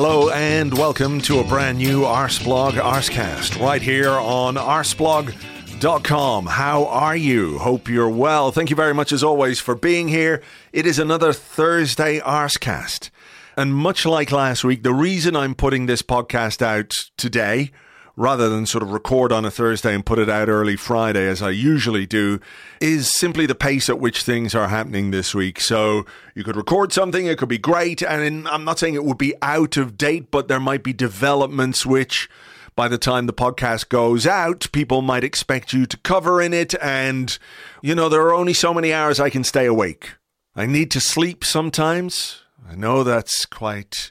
Hello and welcome to a brand new Arseblog Arsecast right here on arseblog.com. How are you? Hope you're well. Thank you very much as always for being here. It is another Thursday Arsecast. And much like last week, the reason I'm putting this podcast out today rather than sort of record on a Thursday and put it out early Friday as I usually do, is simply the pace at which things are happening this week. So you could record something, it could be great, and I'm not saying it would be out of date, but there might be developments which by the time the podcast goes out, people might expect you to cover in it. And, you know, there are only so many hours I can stay awake. I need to sleep sometimes. I know that's quite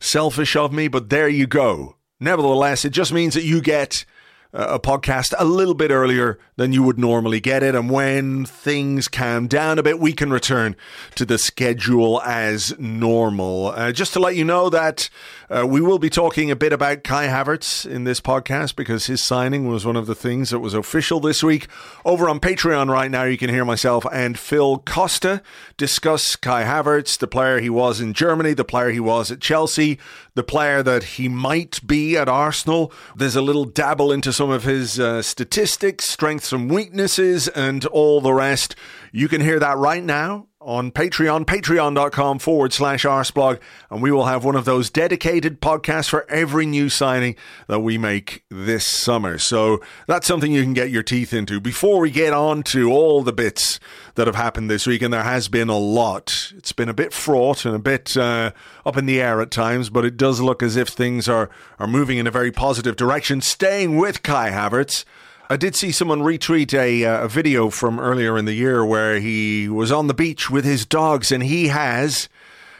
selfish of me, but there you go. Nevertheless, it just means that you get a podcast a little bit earlier than you would normally get it. And when things calm down a bit, we can return to the schedule as normal. Uh, just to let you know that uh, we will be talking a bit about Kai Havertz in this podcast because his signing was one of the things that was official this week. Over on Patreon right now, you can hear myself and Phil Costa discuss Kai Havertz, the player he was in Germany, the player he was at Chelsea, the player that he might be at Arsenal. There's a little dabble into some of his uh, statistics, strengths and weaknesses, and all the rest. You can hear that right now on Patreon, patreon.com forward slash arseblog, and we will have one of those dedicated podcasts for every new signing that we make this summer. So that's something you can get your teeth into. Before we get on to all the bits that have happened this week, and there has been a lot, it's been a bit fraught and a bit uh, up in the air at times, but it does look as if things are, are moving in a very positive direction. Staying with Kai Havertz. I did see someone retweet a, uh, a video from earlier in the year where he was on the beach with his dogs and he has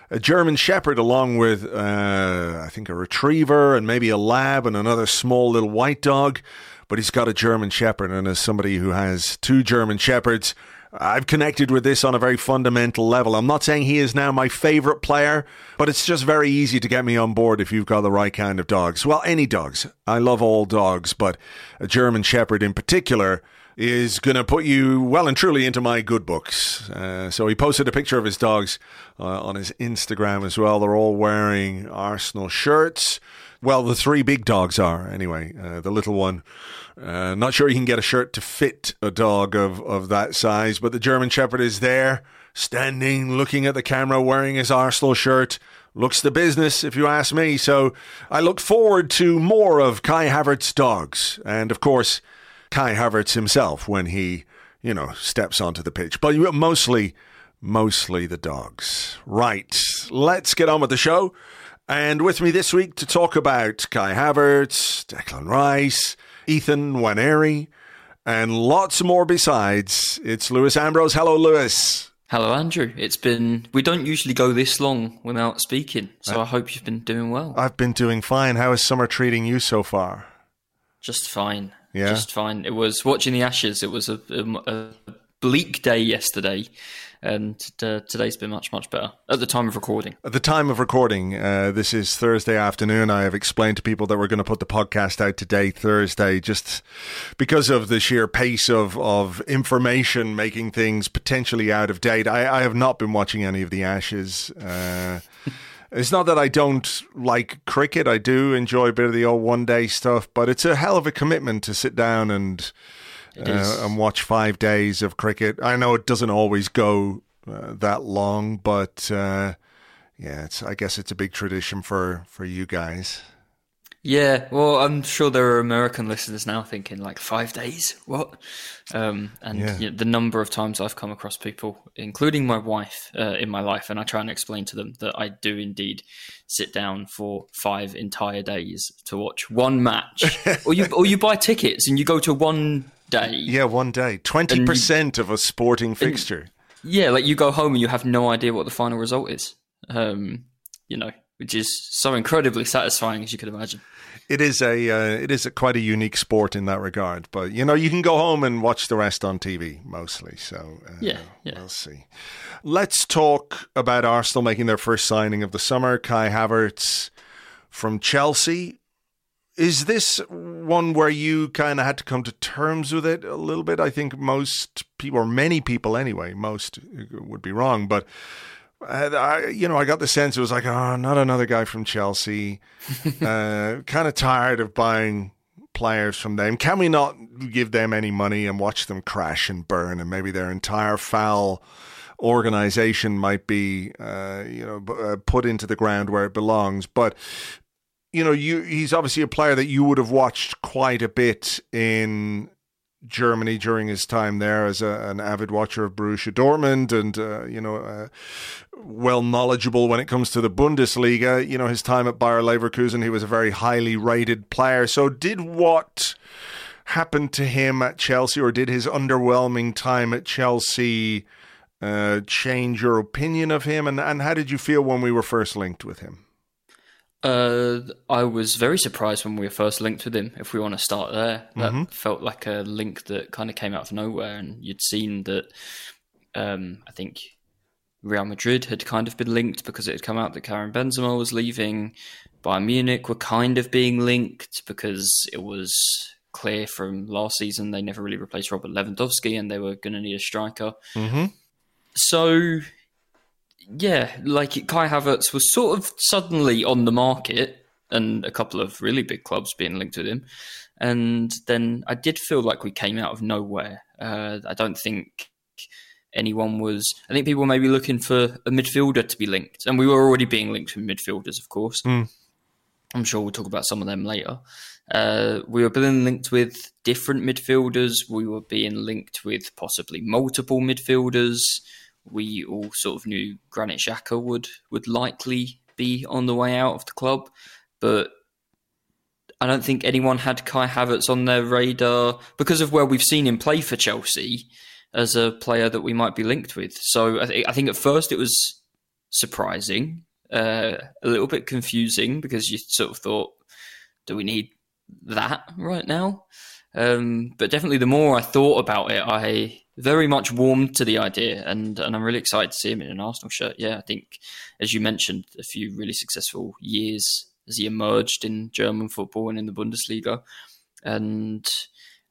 a German Shepherd along with, uh, I think, a retriever and maybe a lab and another small little white dog. But he's got a German Shepherd, and as somebody who has two German Shepherds, I've connected with this on a very fundamental level. I'm not saying he is now my favorite player, but it's just very easy to get me on board if you've got the right kind of dogs. Well, any dogs. I love all dogs, but a German Shepherd in particular is going to put you well and truly into my good books. Uh, so he posted a picture of his dogs uh, on his Instagram as well. They're all wearing Arsenal shirts. Well, the three big dogs are, anyway. Uh, the little one, uh, not sure you can get a shirt to fit a dog of, of that size, but the German Shepherd is there, standing, looking at the camera, wearing his Arsenal shirt. Looks the business, if you ask me. So I look forward to more of Kai Havertz's dogs. And of course, Kai Havertz himself when he, you know, steps onto the pitch. But mostly, mostly the dogs. Right. Let's get on with the show. And with me this week to talk about Kai Havertz, Declan Rice, Ethan Nwaneri, and lots more besides, it's Lewis Ambrose. Hello, Lewis. Hello, Andrew. It's been, we don't usually go this long without speaking, so I, I hope you've been doing well. I've been doing fine. How is summer treating you so far? Just fine. Yeah. Just fine. It was watching the Ashes. It was a, a, a bleak day yesterday and today's been much much better at the time of recording. At the time of recording, uh, this is Thursday afternoon. I have explained to people that we're going to put the podcast out today, Thursday, just because of the sheer pace of of information making things potentially out of date. I, I have not been watching any of the Ashes. Uh, It's not that I don't like cricket. I do enjoy a bit of the old one day stuff, but it's a hell of a commitment to sit down and uh, and watch five days of cricket. I know it doesn't always go uh, that long, but uh, yeah, it's I guess it's a big tradition for for you guys. Yeah, well, I'm sure there are American listeners now thinking like five days, what? Um, and yeah. you know, the number of times I've come across people, including my wife, uh, in my life, and I try and explain to them that I do indeed sit down for five entire days to watch one match, or you or you buy tickets and you go to one day. Yeah, one day, twenty percent of a sporting fixture. yeah, like you go home and you have no idea what the final result is. Um, you know, which is so incredibly satisfying as you could imagine. It is a uh, it is a, quite a unique sport in that regard, but you know you can go home and watch the rest on TV mostly. So uh, yeah, yeah, we'll see. Let's talk about Arsenal making their first signing of the summer, Kai Havertz from Chelsea. Is this one where you kind of had to come to terms with it a little bit? I think most people, or many people anyway, most would be wrong, but I, you know, I got the sense it was like, oh, not another guy from Chelsea. uh, kind of tired of buying players from them. Can we not give them any money and watch them crash and burn, and maybe their entire foul organization might be, uh, you know, uh, put into the ground where it belongs? But you know, you he's obviously a player that you would have watched quite a bit in Germany during his time there as a, an avid watcher of Borussia Dortmund and, uh, you know, uh, well knowledgeable when it comes to the Bundesliga. You know, his time at Bayer Leverkusen, he was a very highly rated player. So, did what happened to him at Chelsea or did his underwhelming time at Chelsea uh, change your opinion of him? And, and how did you feel when we were first linked with him? Uh, I was very surprised when we were first linked with him. If we want to start there, that mm-hmm. felt like a link that kind of came out of nowhere, and you'd seen that. Um, I think Real Madrid had kind of been linked because it had come out that Karim Benzema was leaving. Bayern Munich were kind of being linked because it was clear from last season they never really replaced Robert Lewandowski, and they were going to need a striker. Mm-hmm. So yeah, like Kai Havertz was sort of suddenly on the market, and a couple of really big clubs being linked with him. And then I did feel like we came out of nowhere. Uh, I don't think anyone was. I think people were maybe looking for a midfielder to be linked, and we were already being linked with midfielders, of course. Mm. I'm sure we'll talk about some of them later. Uh, we were being linked with different midfielders. We were being linked with possibly multiple midfielders we all sort of knew Granit Xhaka would would likely be on the way out of the club, but I don't think anyone had Kai Havertz on their radar because of where we've seen him play for Chelsea as a player that we might be linked with. So I, th- I think at first it was surprising, uh, a little bit confusing because you sort of thought, do we need that right now? Um, but definitely, the more I thought about it, I very much warmed to the idea, and and I'm really excited to see him in an Arsenal shirt. Yeah, I think, as you mentioned, a few really successful years as he emerged in German football and in the Bundesliga, and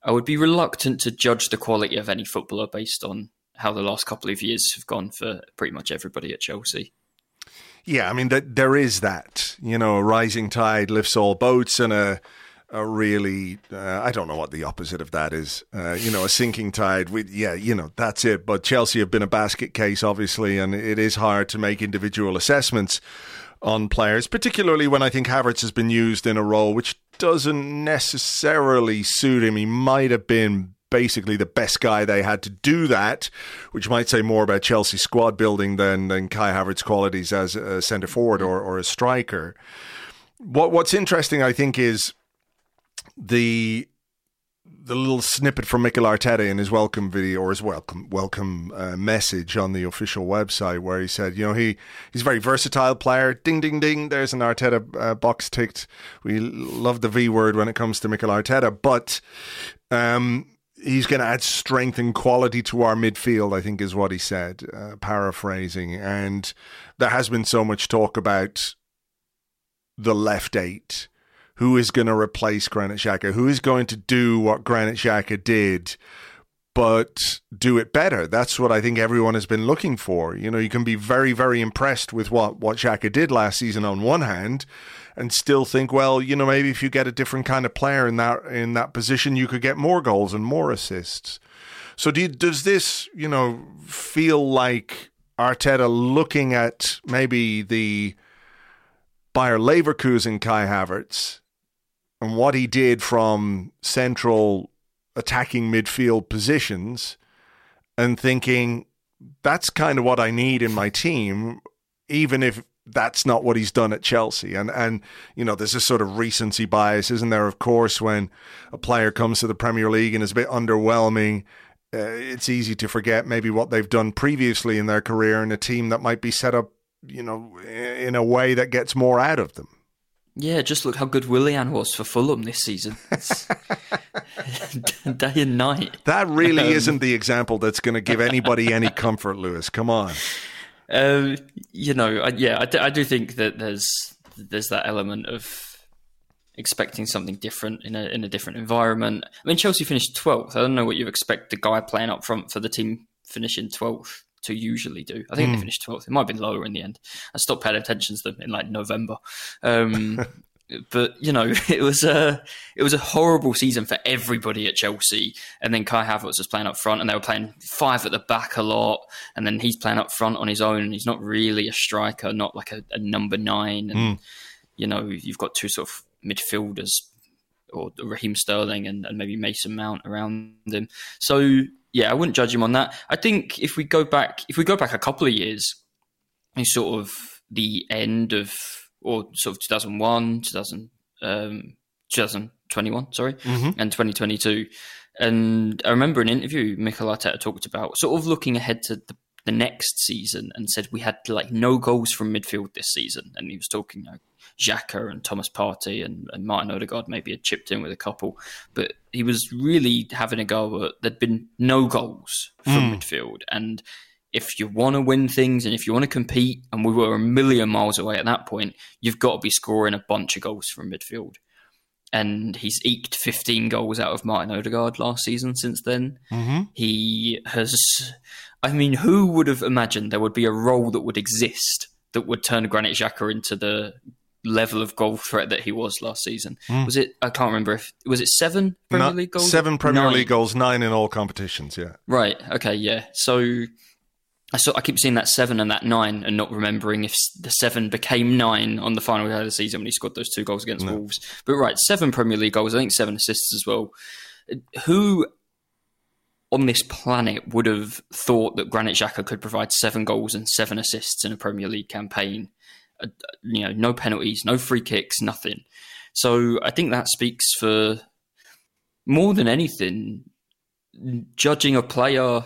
I would be reluctant to judge the quality of any footballer based on how the last couple of years have gone for pretty much everybody at Chelsea. Yeah, I mean, there is that. You know, a rising tide lifts all boats, and a a really uh, I don't know what the opposite of that is. Uh, you know, a sinking tide. We, yeah, you know that's it. But Chelsea have been a basket case, obviously, and it is hard to make individual assessments on players, particularly when I think Havertz has been used in a role which doesn't necessarily suit him. He might have been basically the best guy they had to do that, which might say more about Chelsea squad building than than Kai Havertz's qualities as a centre forward or, or a striker. What What's interesting, I think, is the the little snippet from Mikel Arteta in his welcome video or his welcome welcome uh, message on the official website, where he said, you know, he he's a very versatile player. Ding, ding, ding. There's an Arteta uh, box ticked. We love the V word when it comes to Mikel Arteta, but um, he's going to add strength and quality to our midfield. I think is what he said, uh, paraphrasing. And there has been so much talk about the left eight who is going to replace Granit Xhaka, who is going to do what Granit Xhaka did, but do it better. That's what I think everyone has been looking for. You know, you can be very, very impressed with what, what Xhaka did last season on one hand, and still think, well, you know, maybe if you get a different kind of player in that in that position, you could get more goals and more assists. So do you, does this, you know, feel like Arteta looking at maybe the Bayer Leverkusen Kai Havertz and what he did from central attacking midfield positions and thinking that's kind of what I need in my team, even if that's not what he's done at Chelsea. And and you know, there's a sort of recency bias, isn't there? Of course, when a player comes to the Premier League and is a bit underwhelming, uh, it's easy to forget maybe what they've done previously in their career in a team that might be set up, you know, in a way that gets more out of them. Yeah, just look how good Willian was for Fulham this season. day and night. That really um, isn't the example that's going to give anybody any comfort, Lewis. Come on. Um, you know, I, yeah, I do, I do think that there's there's that element of expecting something different in a in a different environment. I mean, Chelsea finished twelfth. I don't know what you expect the guy playing up front for the team finishing twelfth to usually do. I think mm. they hmm. finished twelfth. It might have been lower in the end. I stopped paying attention to them in like November. Um, but you know, it was a it was a horrible season for everybody at Chelsea. And then Kai Havertz was playing up front, and they were playing five at the back a lot. And then he's playing up front on his own, and he's not really a striker, not like a, a number nine. And mm. you know, you've got two sort of midfielders, or Raheem Sterling and, and maybe Mason Mount around him. So yeah, I wouldn't judge him on that. I think if we go back, if we go back a couple of years, he's sort of the end of or sort of 2001, 2000, um, 2021, sorry, mm-hmm. and 2022. And I remember an interview Mikel Arteta talked about sort of looking ahead to the, the, next season and said we had like no goals from midfield this season. And he was talking, you know, Xhaka and Thomas Partey and, and Martin Odegaard maybe had chipped in with a couple, but he was really having a go at there'd been no goals from mm. midfield. And if you want to win things and if you want to compete, and we were a million miles away at that point, you've got to be scoring a bunch of goals from midfield. And he's eked 15 goals out of Martin Odegaard last season since then. Mm-hmm. He has, I mean, who would have imagined there would be a role that would exist that would turn Granit Xhaka into the level of goal threat that he was last season. Mm. Was it? I can't remember if was it seven Premier League goals. Seven Premier nine. League goals, nine in all competitions. Yeah. Right. Okay. Yeah. So I saw I keep seeing that seven and that nine and not remembering if the seven became nine on the final day of the season when he scored those two goals against no. Wolves. But right, seven Premier League goals, I think seven assists as well. Who on this planet would have thought that Granit Xhaka could provide seven goals and seven assists in a Premier League campaign? Uh, you know, no penalties, no free kicks, nothing. So I think that speaks for more than anything, judging a player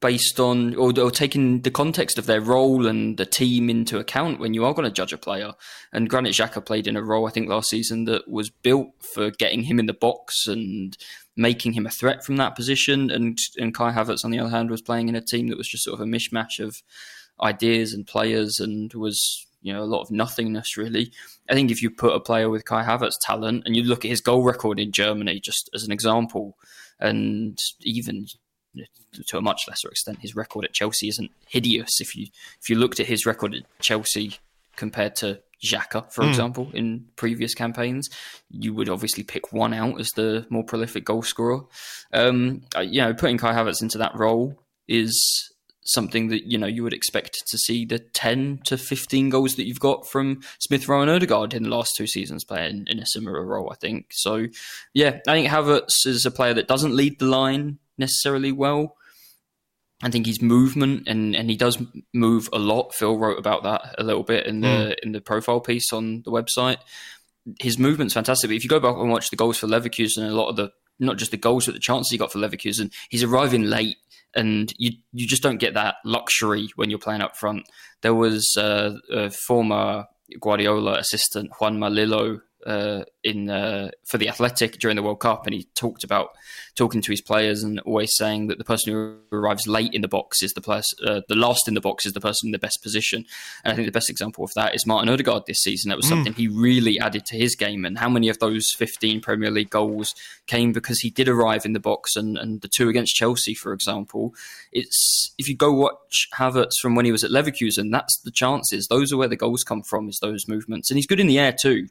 based on or, or, taking the context of their role and the team into account when you are going to judge a player. And Granit Xhaka played in a role I think last season that was built for getting him in the box and making him a threat from that position. And and Kai Havertz on the other hand was playing in a team that was just sort of a mishmash of ideas and players and was you know a lot of nothingness really. I think if you put a player with Kai Havertz talent and you look at his goal record in Germany just as an example and even to a much lesser extent, his record at Chelsea isn't hideous. If you if you looked at his record at Chelsea compared to Xhaka, for mm. example, in previous campaigns, you would obviously pick one out as the more prolific goal scorer. Um, uh, you know, putting Kai Havertz into that role is something that you know you would expect to see the 10 to 15 goals that you've got from Smith Rowe and Odegaard in the last two seasons playing in a similar role I think so yeah I think Havertz is a player that doesn't lead the line necessarily well. I think his movement and, and he does move a lot. Phil wrote about that a little bit in the mm. in the profile piece on the website. His movement's fantastic. But if you go back and watch the goals for Leverkusen, and a lot of the not just the goals but the chances he got for Leverkusen, he's arriving late, and you you just don't get that luxury when you're playing up front. There was uh, a former Guardiola assistant Juan Lillo uh, in uh, for the Athletic during the World Cup, and he talked about talking to his players and always saying that the person who arrives late in the box is the person, uh, the last in the box is the person in the best position. And I think the best example of that is Martin Odegaard this season. That was something mm. he really added to his game. And how many of those 15 Premier League goals came because he did arrive in the box and, and the two against Chelsea, for example. It's if you go watch Havertz from when he was at Leverkusen, that's the chances. Those are where the goals come from, is those movements. And he's good in the air too.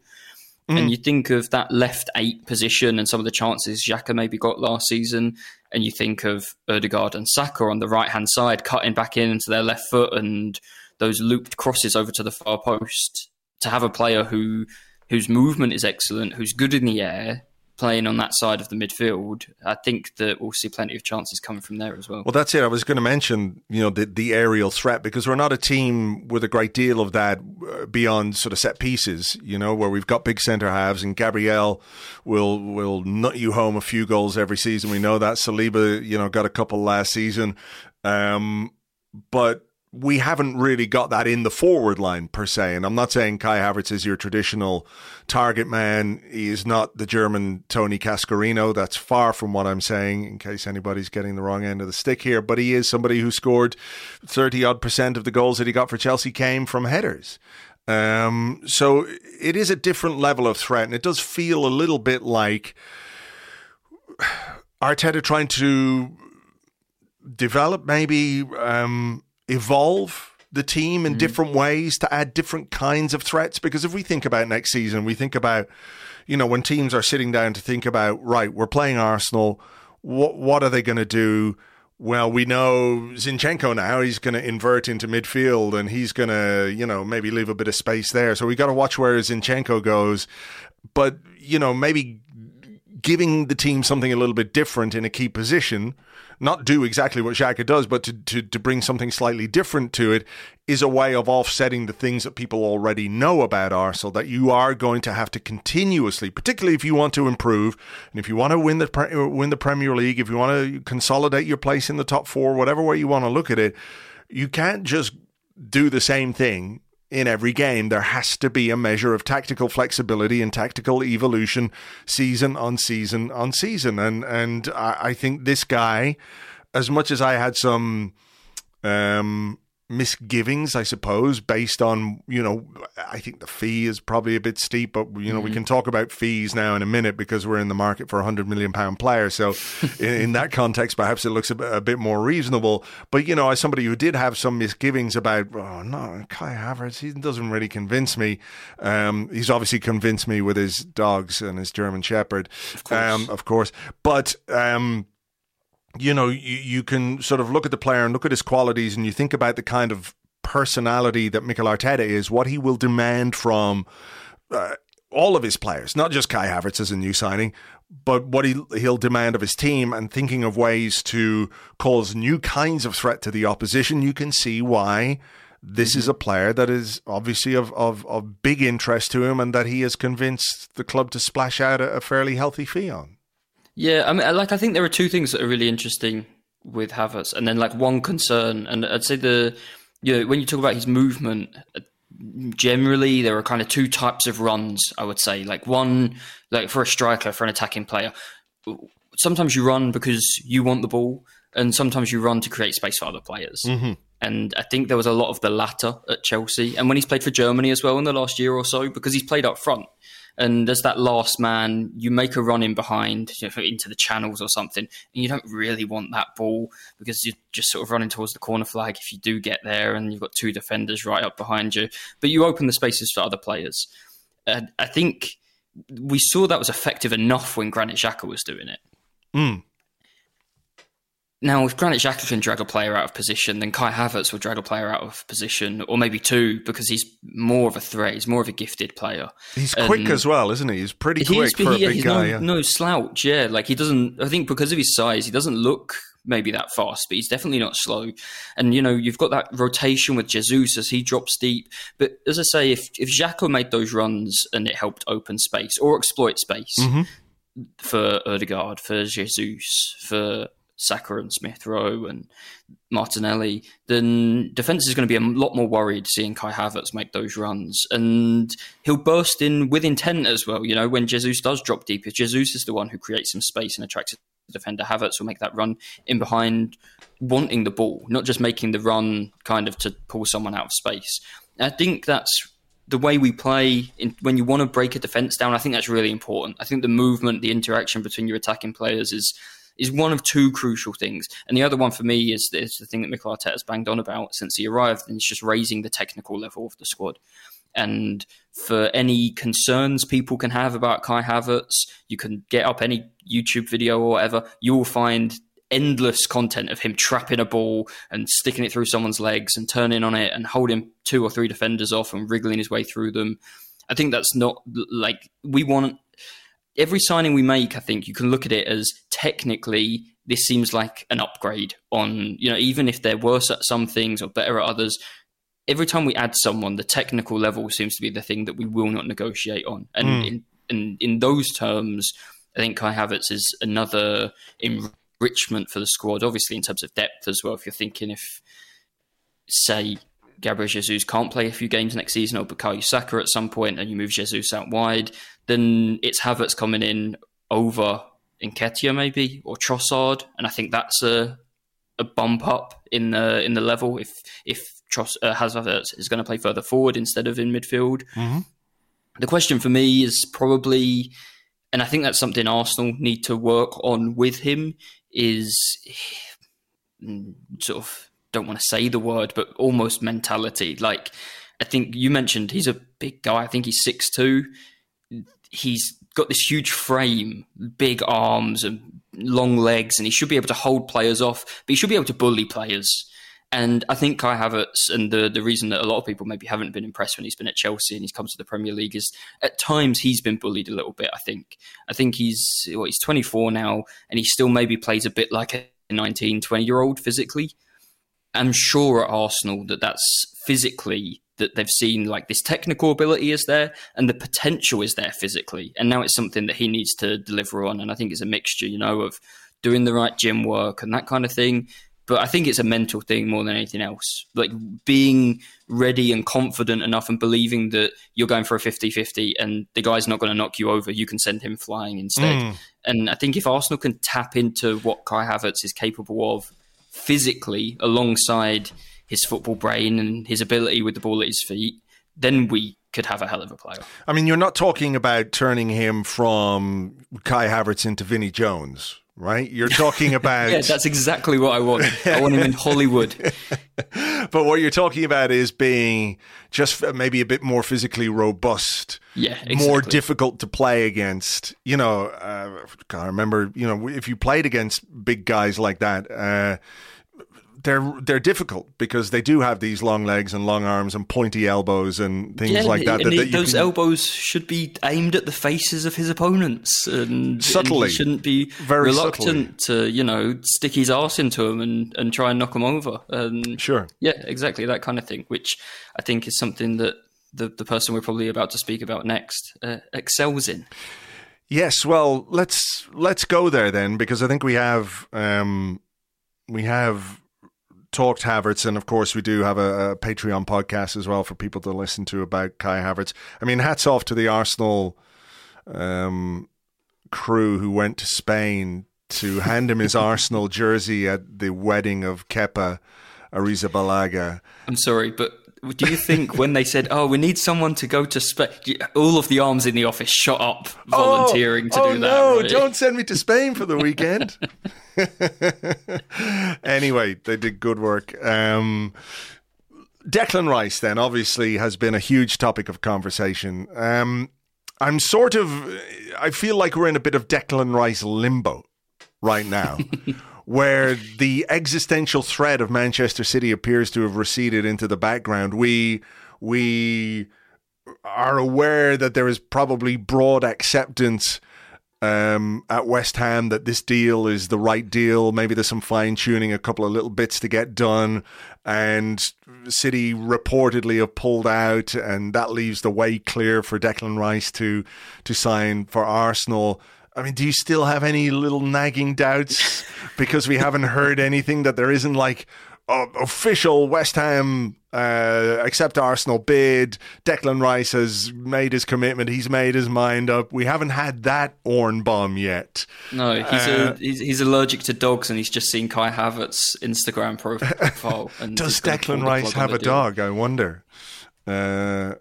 Mm. And you think of that left eight position and some of the chances Xhaka maybe got last season, and you think of Odegaard and Saka on the right hand side cutting back in into their left foot and those looped crosses over to the far post. To have a player who whose movement is excellent, who's good in the air, playing on that side of the midfield, I think that we'll see plenty of chances coming from there as well. Well, that's it. I was going to mention, you know, the, the aerial threat because we're not a team with a great deal of that uh, beyond sort of set pieces, you know, where we've got big centre halves and Gabriel will will nut you home a few goals every season. We know that Saliba, you know, got a couple last season. Um, but we haven't really got that in the forward line per se. And I'm not saying Kai Havertz is your traditional target man. He is not the German Tony Cascarino. That's far from what I'm saying, in case anybody's getting the wrong end of the stick here. But he is somebody who scored 30 odd percent of the goals that he got for Chelsea came from headers. Um, so it is a different level of threat, and it does feel a little bit like Arteta trying to develop maybe um, evolve the team in mm. different ways to add different kinds of threats. Because if we think about next season, we think about, you know, when teams are sitting down to think about, right, we're playing Arsenal, what, what are they going to do? Well, we know Zinchenko now, he's going to invert into midfield and he's going to, you know, maybe leave a bit of space there. So we got to watch where Zinchenko goes. But, you know, maybe giving the team something a little bit different in a key position, not do exactly what Xhaka does, but to, to, to bring something slightly different to it, is a way of offsetting the things that people already know about Arsenal that you are going to have to continuously, particularly if you want to improve and if you want to win the win the Premier League, if you want to consolidate your place in the top four, whatever way you want to look at it, you can't just do the same thing in every game. There has to be a measure of tactical flexibility and tactical evolution season on season on season. And and I, I think this guy, as much as I had some um, misgivings, I suppose, based on, you know, I think the fee is probably a bit steep, but, you know, mm-hmm. we can talk about fees now in a minute because we're in the market for a hundred million pound player. So in, in, that context, perhaps it looks a, a, bit more reasonable. But, you know, as somebody who did have some misgivings about, oh, no, Kai Havertz, he doesn't really convince me. Um, he's obviously convinced me with his dogs and his German Shepherd, of course. Um, of course. But, um, you know, you, you can sort of look at the player and look at his qualities and you think about the kind of personality that Mikel Arteta is, what he will demand from uh, all of his players, not just Kai Havertz as a new signing, but what he, he'll demand of his team and thinking of ways to cause new kinds of threat to the opposition, you can see why this is a player that is obviously of, of, of big interest to him and that he has convinced the club to splash out a, a fairly healthy fee on. Yeah, I mean, like I think there are two things that are really interesting with Havertz, and then like one concern, and I'd say the you know when you talk about his movement, generally there are kind of two types of runs. I would say like one like for a striker for an attacking player, sometimes you run because you want the ball, and sometimes you run to create space for other players. Mm-hmm. And I think there was a lot of the latter at Chelsea, and when he's played for Germany as well in the last year or so, because he's played up front and as that last man, you make a run in behind you know, into the channels or something, and you don't really want that ball because you're just sort of running towards the corner flag if you do get there, and you've got two defenders right up behind you. But you open the spaces for other players. And I think we saw that was effective enough when Granit Xhaka was doing it. Mm. Now, if Granit Xhaka can drag a player out of position, then Kai Havertz will drag a player out of position, or maybe two, because he's more of a threat. He's more of a gifted player. He's and quick as well, isn't he? He's pretty quick for yeah, a big guy. No, yeah. no slouch, yeah. Like he doesn't. I think because of his size, he doesn't look maybe that fast, but he's definitely not slow. And you know, you've got that rotation with Jesus as he drops deep. But as I say, if if Xhaka made those runs and it helped open space or exploit space. Mm-hmm for Odegaard, for Jesus, for Saka and Smith Rowe and Martinelli, then defence is going to be a lot more worried seeing Kai Havertz make those runs. And he'll burst in with intent as well. You know, when Jesus does drop deep, if Jesus is the one who creates some space and attracts a defender, Havertz will make that run in behind, wanting the ball, not just making the run kind of to pull someone out of space. I think that's the way we play in, when you want to break a defence down. I think that's really important. I think the movement, the interaction between your attacking players is is one of two crucial things. And the other one for me is, is the thing that Mikel Arteta has banged on about since he arrived, and it's just raising the technical level of the squad. And for any concerns people can have about Kai Havertz, you can get up any YouTube video or whatever. You will find endless content of him trapping a ball and sticking it through someone's legs and turning on it and holding two or three defenders off and wriggling his way through them. I think that's not like we want every signing we make. I think you can look at it as technically this seems like an upgrade on you know even if they're worse at some things or better at others. Every time we add someone, the technical level seems to be the thing that we will not negotiate on, and mm. in, in in those terms, I think Kai Havertz is another enrichment for the squad. Obviously, in terms of depth as well. If you're thinking if say Gabriel Jesus can't play a few games next season or Bukayo Saka at some point and you move Jesus out wide, then it's Havertz coming in over Nketiah maybe or Trossard, and I think that's a a bump up in the in the level if if Tross, uh, Havertz is going to play further forward instead of in midfield. Mm-hmm. The question for me is probably, and I think that's something Arsenal need to work on with him is mm, sort of don't want to say the word, but almost mentality. Like I think you mentioned, he's a big guy. I think he's six two. He's got this huge frame, big arms and long legs, and he should be able to hold players off, but he should be able to bully players. And I think Kai Havertz, and the, the reason that a lot of people maybe haven't been impressed when he's been at Chelsea and he's come to the Premier League is at times he's been bullied a little bit. I think. I think he's well, he's 24 now, and he still maybe plays a bit like a 19, 20 year old physically. I'm sure at Arsenal that that's physically that they've seen like this technical ability is there and the potential is there physically. And now it's something that he needs to deliver on. And I think it's a mixture, you know, of doing the right gym work and that kind of thing. But I think it's a mental thing more than anything else. Like being ready and confident enough and believing that you're going for a 50 50 and the guy's not going to knock you over, you can send him flying instead. Mm. And I think if Arsenal can tap into what Kai Havertz is capable of physically alongside his football brain and his ability with the ball at his feet, then we could have a hell of a player. I mean, you're not talking about turning him from Kai Havertz into Vinnie Jones, right? You're talking about. yeah, that's exactly what I want. I want him in Hollywood. but what you're talking about is being just maybe a bit more physically robust. Yeah, exactly. More difficult to play against. You know, uh, I remember, you know, if you played against big guys like that, uh, they're they're difficult because they do have these long legs and long arms and pointy elbows and things yeah, like that. that, that those can, elbows should be aimed at the faces of his opponents and subtly. And shouldn't be Very reluctant subtly. to you know stick his ass into him and, and try and knock him over. And sure, yeah, exactly that kind of thing, which I think is something that the the person we're probably about to speak about next uh, excels in. Yes, well, let's let's go there then because I think we have um, we have talked Havertz, and of course we do have a, a, Patreon podcast as well for people to listen to about Kai Havertz. I mean, hats off to the Arsenal um, crew who went to Spain to hand him his Arsenal jersey at the wedding of Kepa Arrizabalaga. I'm sorry, but do you think when they said, "Oh, we need someone to go to Spain," all of the arms in the office shot up volunteering oh, to do oh that? No, right? don't send me to Spain for the weekend. anyway, they did good work. Um, Declan Rice, then, obviously, has been a huge topic of conversation. Um, I'm sort of, I feel like we're in a bit of Declan Rice limbo right now. where the existential threat of Manchester City appears to have receded into the background. We we are aware that there is probably broad acceptance um, at West Ham that this deal is the right deal. Maybe there's some fine tuning, a couple of little bits to get done, and City reportedly have pulled out, and that leaves the way clear for Declan Rice to to sign for Arsenal. I mean, do you still have any little nagging doubts because we haven't heard anything that there isn't like uh, official West Ham uh, accept Arsenal bid. Declan Rice has made his commitment. He's made his mind up. We haven't had that Orn bomb yet. No, he's, uh, a, he's, he's, allergic to dogs, and he's just seen Kai Havertz's Instagram profile. And Does Declan Rice have a dog? I wonder. Uh,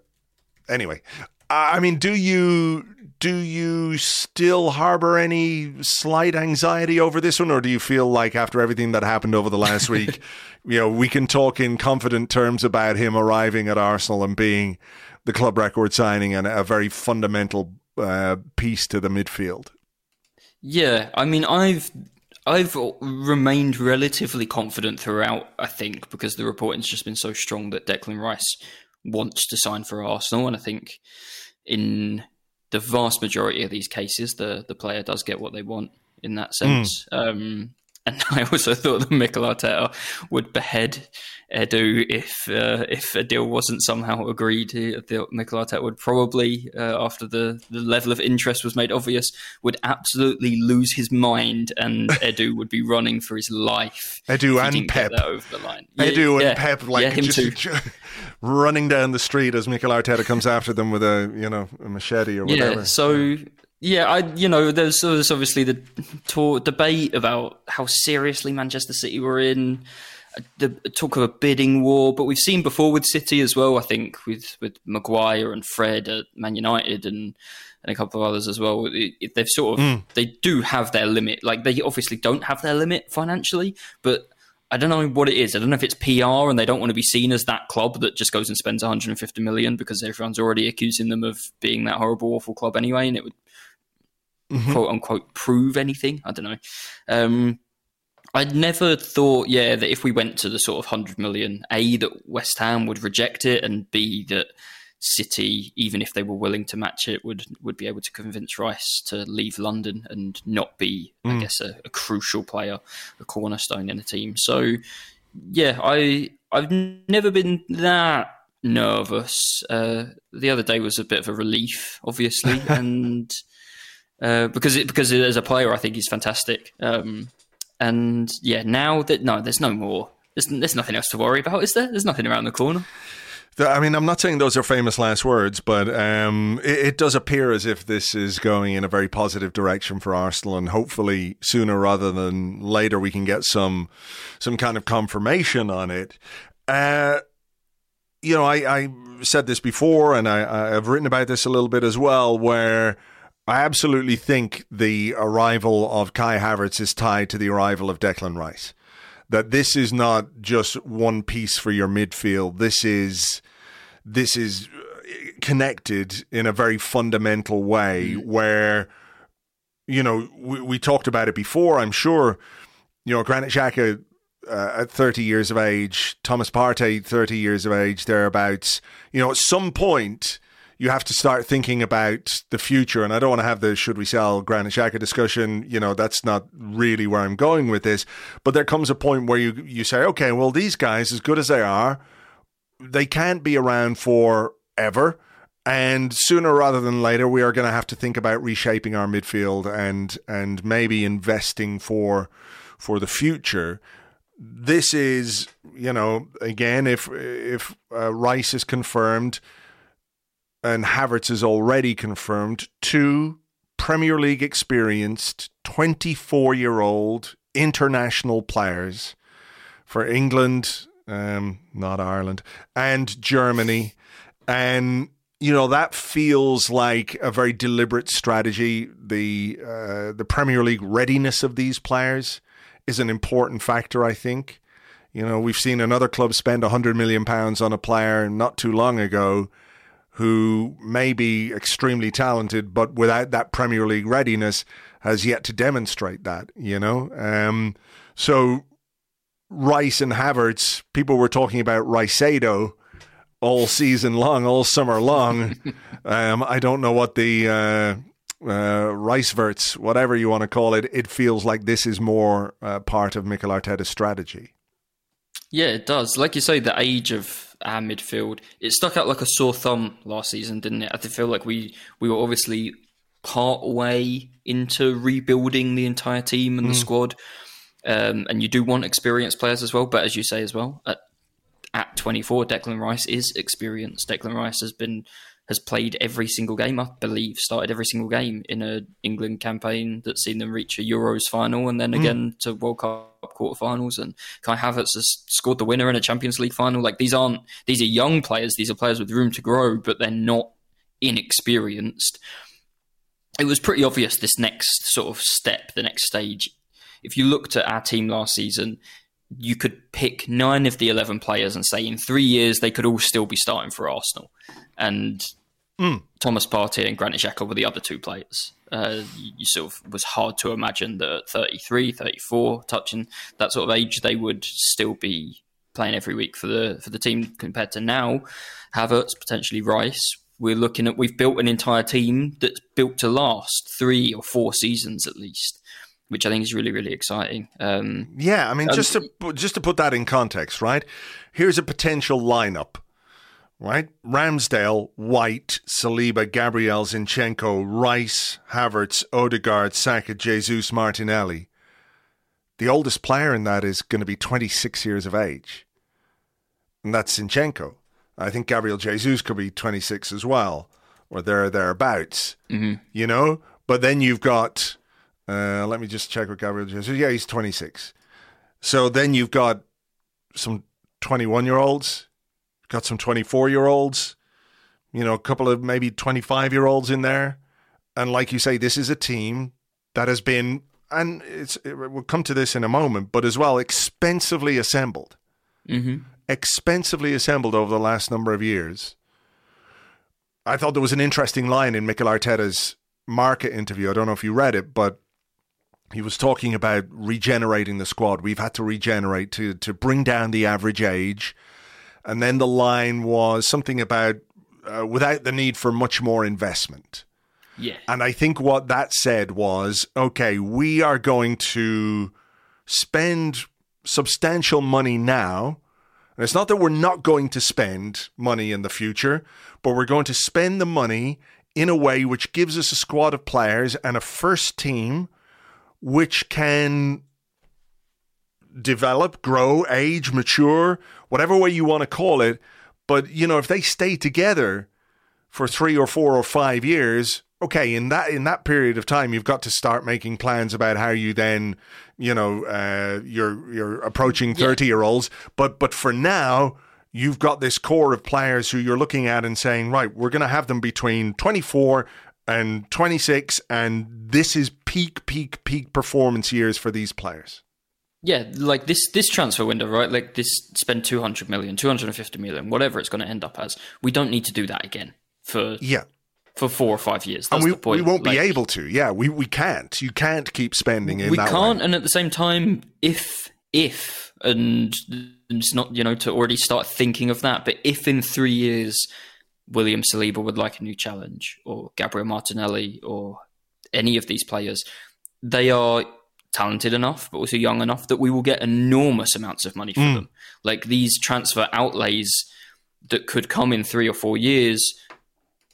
anyway, I mean, do you do you still harbor any slight anxiety over this one, or do you feel like after everything that happened over the last week, you know, we can talk in confident terms about him arriving at Arsenal and being the club record signing and a very fundamental uh, piece to the midfield? Yeah, I mean, I've I've remained relatively confident throughout. I think because the reporting's just been so strong that Declan Rice wants to sign for Arsenal, and I think in the vast majority of these cases, the the player does get what they want in that sense. Mm. Um, and I also thought that Mikel Arteta would behead Edu if uh, if a deal wasn't somehow agreed. Mikel Arteta would probably, uh, after the, the level of interest was made obvious, would absolutely lose his mind, and Edu would be running for his life. Edu and Pep over the line. Edu yeah, and Pep, like yeah, just, running down the street as Mikel Arteta comes after them with a you know a machete or whatever. Yeah, so yeah, I you know there's, there's obviously the talk, debate about how seriously Manchester City were in uh, the talk of a bidding war, but we've seen before with City as well. I think with with Maguire and Fred at Man United and and a couple of others as well. They've sort of mm. they do have their limit. Like they obviously don't have their limit financially, but I don't know what it is. I don't know if it's PR and they don't want to be seen as that club that just goes and spends 150 million because everyone's already accusing them of being that horrible, awful club anyway, and it would mm-hmm. quote unquote prove anything. I don't know. Um, I'd never thought, yeah, that if we went to the sort of hundred million, a that West Ham would reject it, and b that City, even if they were willing to match it, would would be able to convince Rice to leave London and not be, mm. I guess, a, a, crucial player, a cornerstone in a team. So, yeah, I I've never been that nervous. Uh, the other day was a bit of a relief, obviously, and uh, because it, because as a player, I think he's fantastic. Um, and yeah, now that no, there's no more. There's, there's nothing else to worry about, is there? There's nothing around the corner. I mean, I'm not saying those are famous last words, but um, it, it, does appear as if this is going in a very positive direction for Arsenal, and hopefully sooner rather than later we can get some some kind of confirmation on it. Uh, you know, I, I, said this before, and I, I've written about this a little bit as well, where I absolutely think the arrival of Kai Havertz is tied to the arrival of Declan Rice. That this is not just one piece for your midfield. This is this is connected in a very fundamental way mm. where you know we, we, talked about it before i'm sure you know granit Xhaka uh, at 30 years of age thomas partey 30 years of age thereabouts you know at some point you have to start thinking about the future. And I don't want to have the should we sell Granit Xhaka discussion. You know, that's not really where I'm going with this. But there comes a point where you you say, okay, well, these guys, as good as they are, they can't be around forever. And sooner rather than later, we are going to have to think about reshaping our midfield and and maybe investing for for the future. This is, you know, again, if if uh, Rice is confirmed, and Havertz is already confirmed, two Premier League experienced 24 year old international players for England, um, not Ireland, and Germany. And, you know, that feels like a very deliberate strategy. The, uh, the Premier League readiness of these players is an important factor, I think. You know, we've seen another club spend 100 million pounds on a player not too long ago who may be extremely talented, but without that Premier League readiness, has yet to demonstrate that, you know? Um, so Rice and Havertz, people were talking about Riceado all season long, all summer long. um, I don't know what the uh, uh, Riceverts, whatever you want to call it, it feels like this is more uh, part of Mikel Arteta's strategy. Yeah, it does. Like you say, the age of our midfield, it stuck out like a sore thumb last season, didn't it? I feel like we we were obviously part way into rebuilding the entire team and mm. the squad. Um, and you do want experienced players as well, but as you say as well, at at 24, Declan Rice is experienced. Declan Rice has been has played every single game, I believe, started every single game in a England campaign that's seen them reach a Euros final and then mm. again to World Cup quarterfinals. And Kai Havertz has scored the winner in a Champions League final. Like these aren't these are young players. These are players with room to grow, but they're not inexperienced. It was pretty obvious this next sort of step, the next stage. If you looked at our team last season, you could pick nine of the 11 players and say in three years they could all still be starting for Arsenal. And mm. Thomas Partey and Granit Xhaka were the other two players. Uh, you sort of was hard to imagine that at 33, 34, touching that sort of age, they would still be playing every week for the for the team compared to now. Havertz, potentially Rice, we're looking at we've built an entire team that's built to last three or four seasons at least, which I think is really really exciting. Um, yeah, I mean, um, just to just to put that in context, right? Here's a potential lineup. Right, Ramsdale, White, Saliba, Gabriel, Zinchenko, Rice, Havertz, Odegaard, Saka, Jesus, Martinelli. The oldest player in that is going to be 26 years of age, and that's Zinchenko. I think Gabriel Jesus could be 26 as well, or there thereabouts. Mm-hmm. You know, but then you've got. Uh, let me just check with Gabriel Jesus. Yeah, he's 26. So then you've got some 21 year olds, got some 24 year olds, you know, a couple of maybe 25 year olds in there. And like you say, this is a team that has been, and it's, it, we'll come to this in a moment, but as well, expensively assembled. Mm-hmm expensively assembled over the last number of years. I thought there was an interesting line in Mikel Arteta's market interview. I don't know if you read it, but he was talking about regenerating the squad. We've had to regenerate to to bring down the average age, and then the line was something about uh, without the need for much more investment. Yeah, and I think what that said was, okay, we are going to spend substantial money now and it's not that we're not going to spend money in the future, but we're going to spend the money in a way which gives us a squad of players and a first team which can develop, grow, age, mature, whatever way you want to call it. But, you know, if they stay together for three or four or five years, okay, in that in that period of time, you've got to start making plans about how you then, you know, uh, you're you're approaching thirty yeah. year olds. But but for now, you've got this core of players who you're looking at and saying, right, we're going to have them between twenty four and twenty six, and this is peak peak peak performance years for these players. Yeah, like this this transfer window, right? Like this spend 200 million, 250 million, whatever it's going to end up as. We don't need to do that again for yeah for four or five years. That's and we, we won't like, be able to. Yeah, we, we can't. You can't keep spending in we can't. Way. And at the same time, if if and it's not you know to already start thinking of that, but if in three years William Saliba would like a new challenge, or Gabriel Martinelli, or any of these players, they are talented enough, but also young enough that we will get enormous amounts of money for mm. them. Like these transfer outlays that could come in three or four years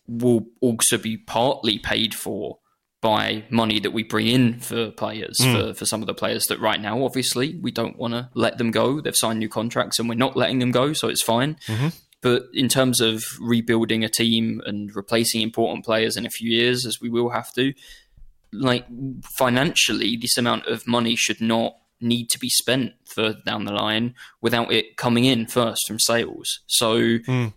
will also be partly paid for by money that we bring in for players mm. for, for some of the players that right now obviously we don't want to let them go they've signed new contracts and we're not letting them go so it's fine mm-hmm. but in terms of rebuilding a team and replacing important players in a few years as we will have to like financially this amount of money should not need to be spent further down the line without it coming in first from sales so mm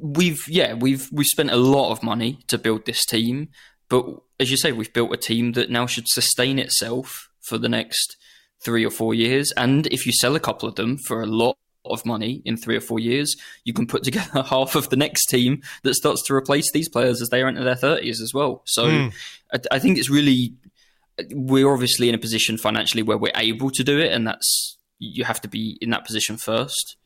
we've yeah we've we've spent a lot of money to build this team, but as you say, we've built a team that now should sustain itself for the next three or four years. And if you sell a couple of them for a lot of money in three or four years, you can put together half of the next team that starts to replace these players as they enter their thirties as well. So mm. I, I think it's really we're obviously in a position financially where we're able to do it, and that's you have to be in that position first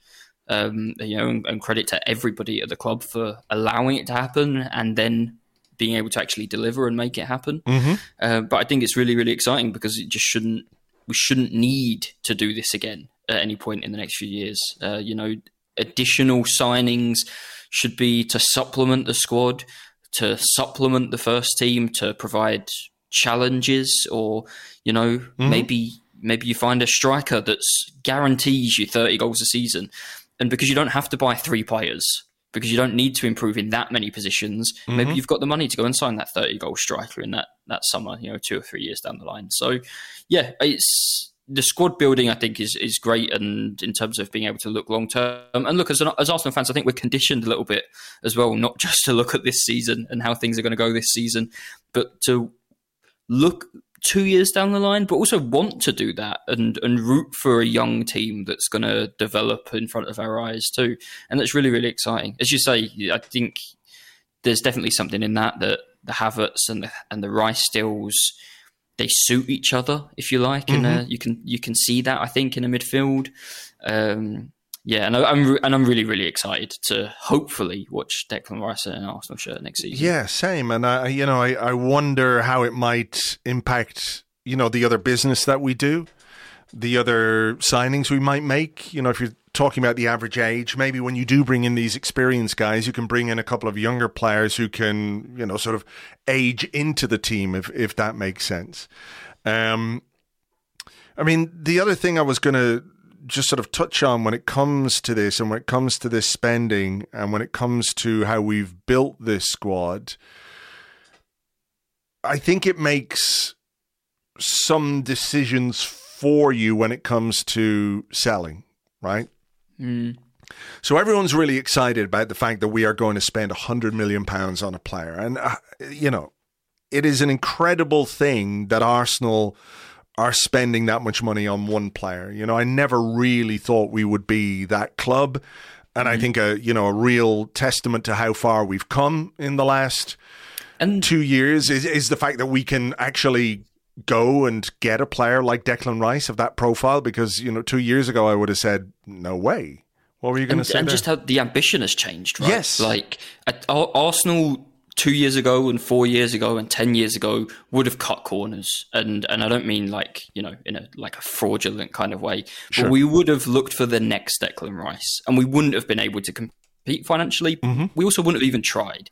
um, you know, and, and, credit to everybody at the club for allowing it to happen and then being able to actually deliver and make it happen. Mm-hmm. Uh, but I think it's really, really exciting because it just shouldn't. We shouldn't need to do this again at any point in the next few years. Uh, you know, additional signings should be to supplement the squad, to supplement the first team, to provide challenges, or you know, mm-hmm. maybe maybe you find a striker that's guarantees you 30 goals a season and because you don't have to buy three players, because you don't need to improve in that many positions, mm-hmm. maybe you've got the money to go and sign that 30 goal striker in that, that summer, you know, two or three years down the line. So, yeah, it's the squad building, I think, is is great, and in terms of being able to look long term. And look, as an, as Arsenal fans, I think we're conditioned a little bit as well, not just to look at this season and how things are going to go this season, but to look two years down the line, but also want to do that and and root for a young team that's going to develop in front of our eyes too. And that's really really exciting. As you say, I think there's definitely something in that that the Havertz and the and the Rice stills they suit each other, if you like, mm-hmm. and uh, you can you can see that I think in a midfield. Um, yeah, and I, am and I'm really really excited to hopefully watch Declan Rice in an Arsenal shirt next season. Yeah, same. And I, you know, I, I wonder how it might impact you know the other business that we do, the other signings we might make. You know, if you're talking about the average age, maybe when you do bring in these experienced guys, you can bring in a couple of younger players who can you know sort of age into the team if if that makes sense. Um, I mean, the other thing I was going to just sort of touch on when it comes to this and when it comes to this spending and when it comes to how we've built this squad, I think it makes some decisions for you when it comes to selling, right? Mm. So everyone's really excited about the fact that we are going to spend 100 million pounds on a player. And, uh, you know, it is an incredible thing that Arsenal are spending that much money on one player. You know, I never really thought we would be that club. And mm-hmm. I think a you know a real testament to how far we've come in the last and two years is, is the fact that we can actually go and get a player like Declan Rice of that profile. Because you know, two years ago I would have said no way. What were you going to say? And there? just how the ambition has changed, right? Yes, like at, Arsenal two years ago and four years ago and ten years ago would have cut corners, and and I don't mean like you know in a like a fraudulent kind of way, sure. but we would have looked for the next Declan Rice, and we wouldn't have been able to compete financially. Mm-hmm. We also wouldn't have even tried,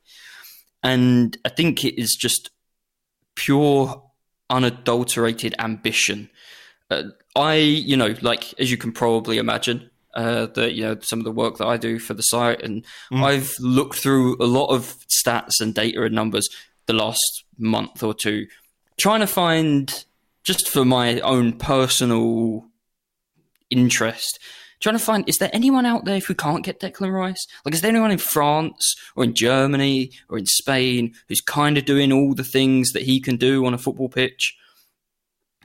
and I think it is just pure unadulterated ambition. Uh, I, you know, like as you can probably imagine, uh, that you know some of the work that I do for the site, and mm. I've looked through a lot of stats and data and numbers the last month or two, trying to find just for my own personal interest. Trying to find is there anyone out there who can't get Declan Rice? Like, is there anyone in France or in Germany or in Spain who's kind of doing all the things that he can do on a football pitch?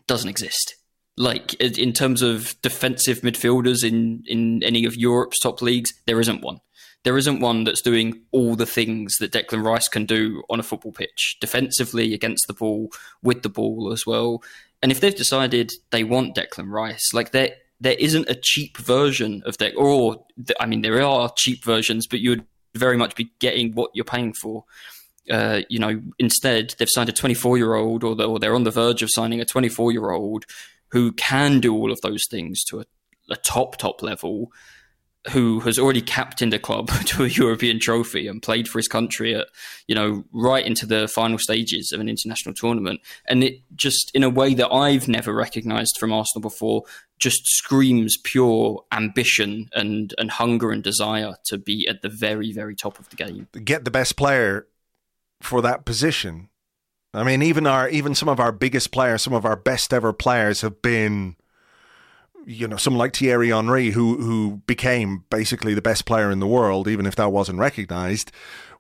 Doesn't exist like in terms of defensive midfielders in in any of Europe's top leagues, there isn't one. There isn't one that's doing all the things that Declan Rice can do on a football pitch, defensively against the ball, with the ball as well. And if they've decided they want Declan Rice, like there there isn't a cheap version of Declan, or I mean, there are cheap versions, but you'd very much be getting what you're paying for. Uh, you know, instead they've signed a 24 year old, or, or they're on the verge of signing a 24 year old who can do all of those things to a, a top top level who has already captained a club to a European trophy and played for his country at, you know, right into the final stages of an international tournament. And it just, in a way that I've never recognised from Arsenal before, just screams pure ambition and, and hunger and desire to be at the very, very top of the game. Get the best player for that position I mean, even our even some of our biggest players, some of our best ever players have been, you know, someone like Thierry Henry, who who became basically the best player in the world, even if that wasn't recognised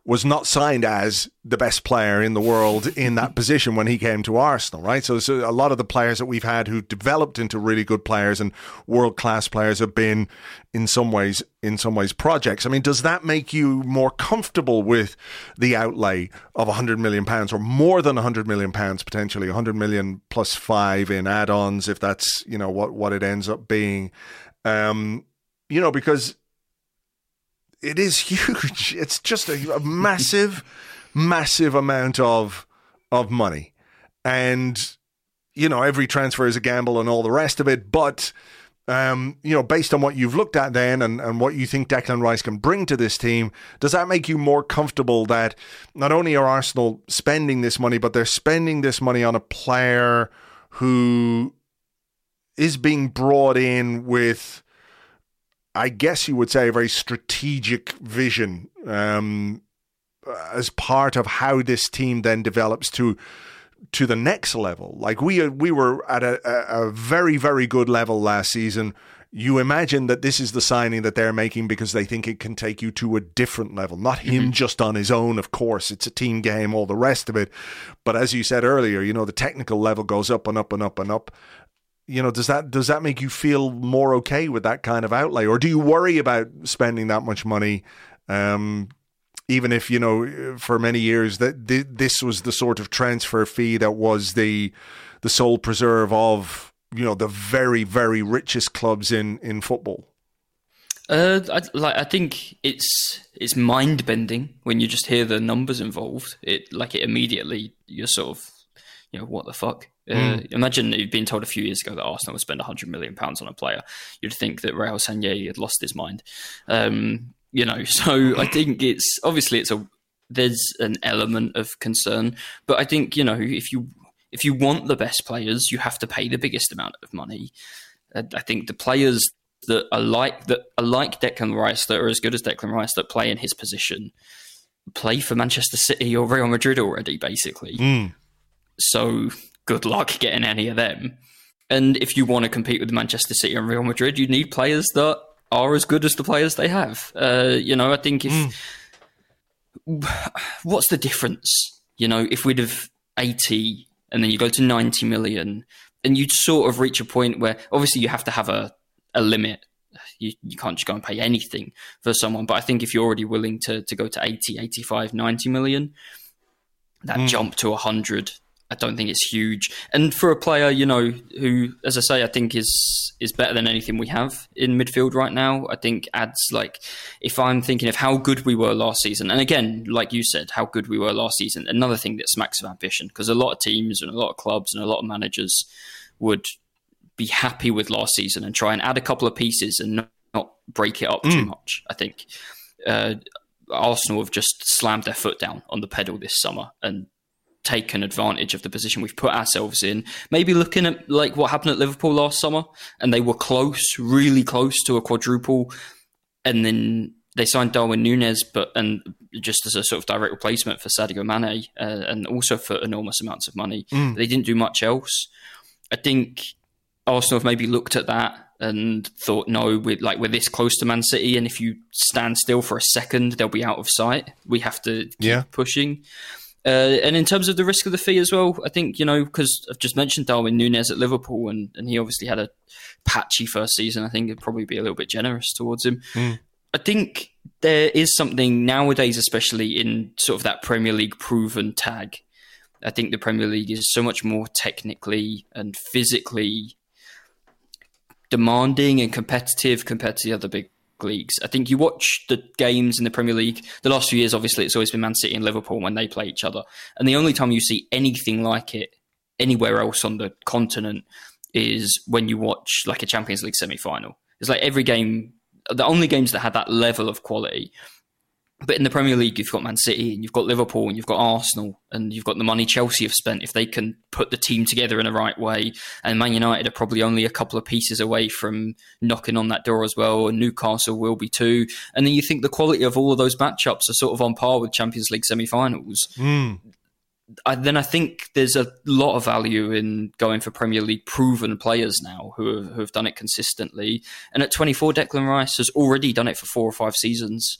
was not signed as the best player in the world in that position when he came to Arsenal, right? So, so a lot of the players that we've had who developed into really good players and world class players have been in some ways in some ways projects. I mean, does that make you more comfortable with the outlay of 100 million pounds or more than 100 million pounds potentially 100 million plus 5 in add-ons if that's, you know, what what it ends up being. Um, you know, because it is huge. It's just a, a massive, massive amount of of money, and you know every transfer is a gamble and all the rest of it. But um, you know, based on what you've looked at then and, and what you think Declan Rice can bring to this team, does that make you more comfortable that not only are Arsenal spending this money, but they're spending this money on a player who is being brought in with I guess you would say, a very strategic vision um, as part of how this team then develops to to the next level. Like we we were at a, a very very good level last season. You imagine that this is the signing that they're making because they think it can take you to a different level. Not him mm-hmm. just on his own, of course. It's a team game, all the rest of it. But as you said earlier, you know, the technical level goes up and up and up and up you know, does that does that make you feel more okay with that kind of outlay, or do you worry about spending that much money? Um, even if you know, for many years that th- this was the sort of transfer fee that was the the sole preserve of you know the very very richest clubs in in football. Uh, I, like I think it's it's mind bending when you just hear the numbers involved. It like it immediately you're sort of you know what the fuck. Uh, mm. Imagine you'd been told a few years ago that Arsenal would spend 100 million pounds on a player. You'd think that Raul Sanllehi had lost his mind. Um, you know, so I think it's obviously it's a there's an element of concern, but I think you know if you if you want the best players, you have to pay the biggest amount of money. I think the players that are like that are like Declan Rice that are as good as Declan Rice that play in his position play for Manchester City or Real Madrid already, basically. Mm. So good luck getting any of them. And if you want to compete with Manchester City and Real Madrid, you need players that are as good as the players they have. Uh, you know, I think if mm. what's the difference? You know, if we'd have eighty and then you go to ninety million, and you'd sort of reach a point where obviously you have to have a a limit. You, you can't just go and pay anything for someone. But I think if you're already willing to, to go to 80, 85, 90 million, that mm. jump to 100, I don't think it's huge. And for a player, you know, who, as I say, I think is is better than anything we have in midfield right now. I think adds like, if I'm thinking of how good we were last season, and again, like you said, how good we were last season, another thing that smacks of ambition because a lot of teams and a lot of clubs and a lot of managers would be happy with last season and try and add a couple of pieces and not, not break it up mm. too much. I think uh, Arsenal have just slammed their foot down on the pedal this summer and taken advantage of the position we've put ourselves in. Maybe looking at like what happened at Liverpool last summer, and they were close, really close to a quadruple, and then they signed Darwin Nunez, but and just as a sort of direct replacement for Sadio Mane, uh, and also for enormous amounts of money. Mm. They didn't do much else. I think Arsenal have maybe looked at that and thought, no, we're like we're this close to Man City, and if you stand still for a second, they'll be out of sight. We have to keep yeah. pushing. Uh, and in terms of the risk of the fee as well, I think you know because I've just mentioned Darwin Nunez at Liverpool, and, and he obviously had a patchy first season. I think it'd probably be a little bit generous towards him. Mm. I think there is something nowadays, especially in sort of that Premier League proven tag. I think the Premier League is so much more technically and physically demanding and competitive compared to the other big leagues. I think you watch the games in the Premier League. The last few years, obviously, it's always been Man City and Liverpool when they play each other, and the only time you see anything like it anywhere else on the continent is when you watch like a Champions League semi-final. It's like every game. The only games that had that level of quality but in the Premier League, you've got Man City and you've got Liverpool and you've got Arsenal and you've got the money Chelsea have spent if they can put the team together in the right way. And Man United are probably only a couple of pieces away from knocking on that door as well. And Newcastle will be too. And then you think the quality of all of those matchups are sort of on par with Champions League semi finals. Mm. I, then I think there's a lot of value in going for Premier League proven players now who have, who have done it consistently. And at 24, Declan Rice has already done it for four or five seasons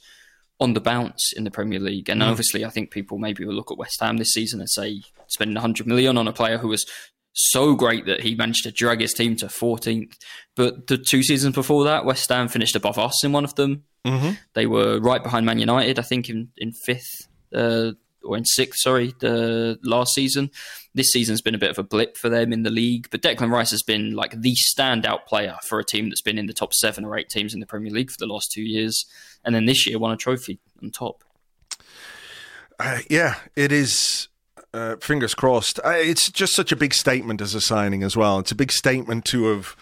on the bounce in the Premier League. And mm. obviously, I think people maybe will look at West Ham this season and say spending 100 million on a player who was so great that he managed to drag his team to 14th. But the two seasons before that, West Ham finished above us in one of them. Mm-hmm. They were right behind Man United, I think, in, in fifth. Uh, or in sixth, sorry, the last season. This season's been a bit of a blip for them in the league, but Declan Rice has been like the standout player for a team that's been in the top seven or eight teams in the Premier League for the last two years, and then this year won a trophy on top. Uh, yeah, it is. Uh, fingers crossed. It's just such a big statement as a signing as well. It's a big statement to have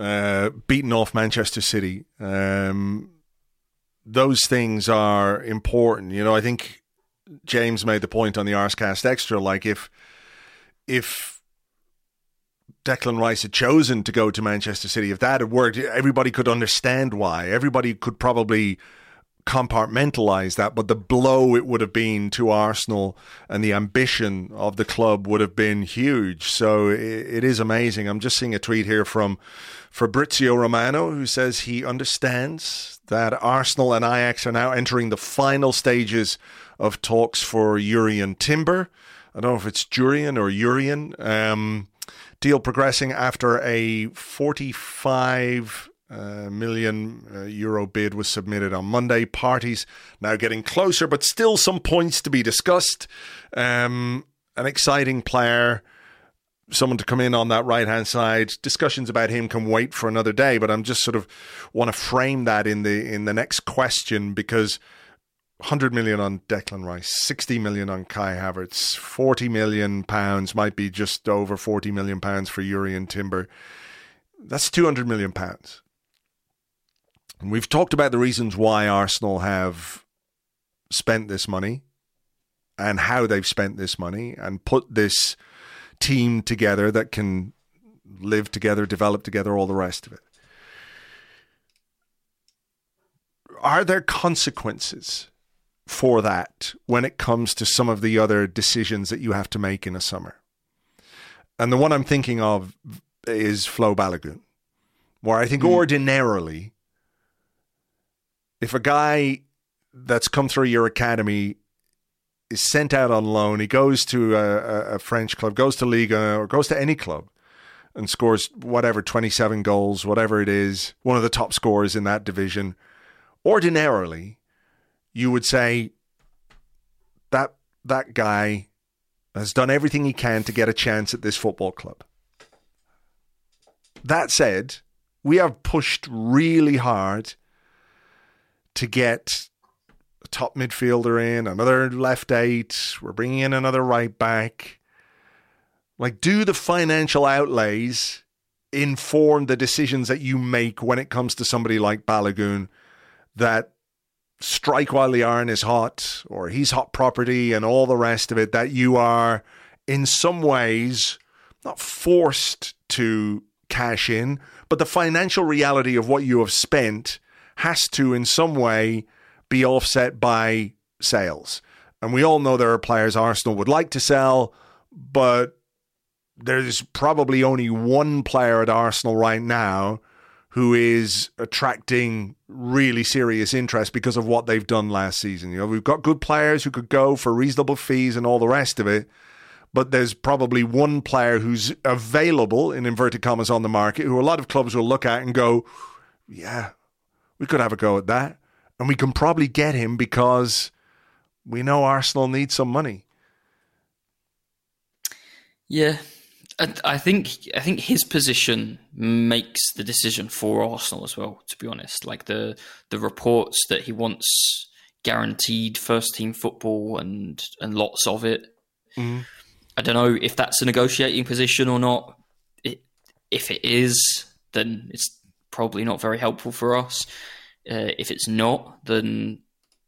uh, beaten off Manchester City. Um, those things are important. You know, I think James made the point on the Arsecast Extra, like if if Declan Rice had chosen to go to Manchester City, if that had worked, everybody could understand why. Everybody could probably compartmentalize that, but the blow it would have been to Arsenal and the ambition of the club would have been huge. So it, it is amazing. I'm just seeing a tweet here from Fabrizio Romano who says he understands that Arsenal and Ajax are now entering the final stages of talks for Jurrien Timber. I don't know if it's Jurien or Urian. Um, deal progressing after a 45 uh, million uh, euro bid was submitted on Monday. Parties now getting closer, but still some points to be discussed. Um, an exciting player someone to come in on that right hand side. Discussions about him can wait for another day, but I'm just sort of want to frame that in the in the next question because 100 million on Declan Rice, 60 million on Kai Havertz, 40 million pounds might be just over 40 million pounds for Jurrien Timber. That's 200 million pounds. And we've talked about the reasons why Arsenal have spent this money and how they've spent this money and put this team together that can live together, develop together, all the rest of it. Are there consequences for that when it comes to some of the other decisions that you have to make in a summer? And the one I'm thinking of is Flo Balogun, where I think mm. ordinarily, if a guy that's come through your academy is sent out on loan. He goes to a, a, French club, goes to Liga, or goes to any club and scores whatever, 27 goals, whatever it is, one of the top scorers in that division. Ordinarily, you would say that that guy has done everything he can to get a chance at this football club. That said, we have pushed really hard to get a top midfielder in, another left eight. We're bringing in another right back. Like, do the financial outlays inform the decisions that you make when it comes to somebody like Balogun that strike while the iron is hot or he's hot property and all the rest of it that you are in some ways not forced to cash in, but the financial reality of what you have spent has to in some way be offset by sales. And we all know there are players Arsenal would like to sell, but there's probably only one player at Arsenal right now who is attracting really serious interest because of what they've done last season. You know, we've got good players who could go for reasonable fees and all the rest of it, but there's probably one player who's available in inverted commas on the market who a lot of clubs will look at and go, "Yeah, we could have a go at that." and we can probably get him because we know Arsenal need some money. Yeah, I, I, think I think his position makes the decision for Arsenal as well. To be honest, like the the reports that he wants guaranteed first team football and and lots of it. Mm-hmm. I don't know if that's a negotiating position or not. It, if it is, then it's probably not very helpful for us. Uh, if it's not, then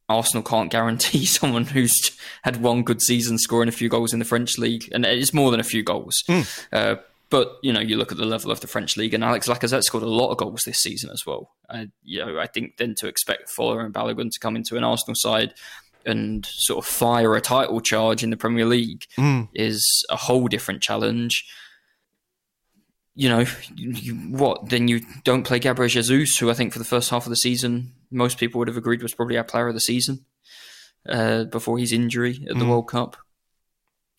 Arsenal can't guarantee someone who's had one good season scoring a few goals in the French league, and it's more than a few goals. Mm. Uh, but you know, you look at the level of the French league, and Alex Lacazette scored a lot of goals this season as well. Uh, you know, I think then to expect Folarin Balogun to come into an Arsenal side and sort of fire a title charge in the Premier League mm. is a whole different challenge you know, you, what then you don't play Gabriel Jesus, who I think for the first half of the season most people would have agreed was probably our player of the season uh, before his injury at the mm. World Cup.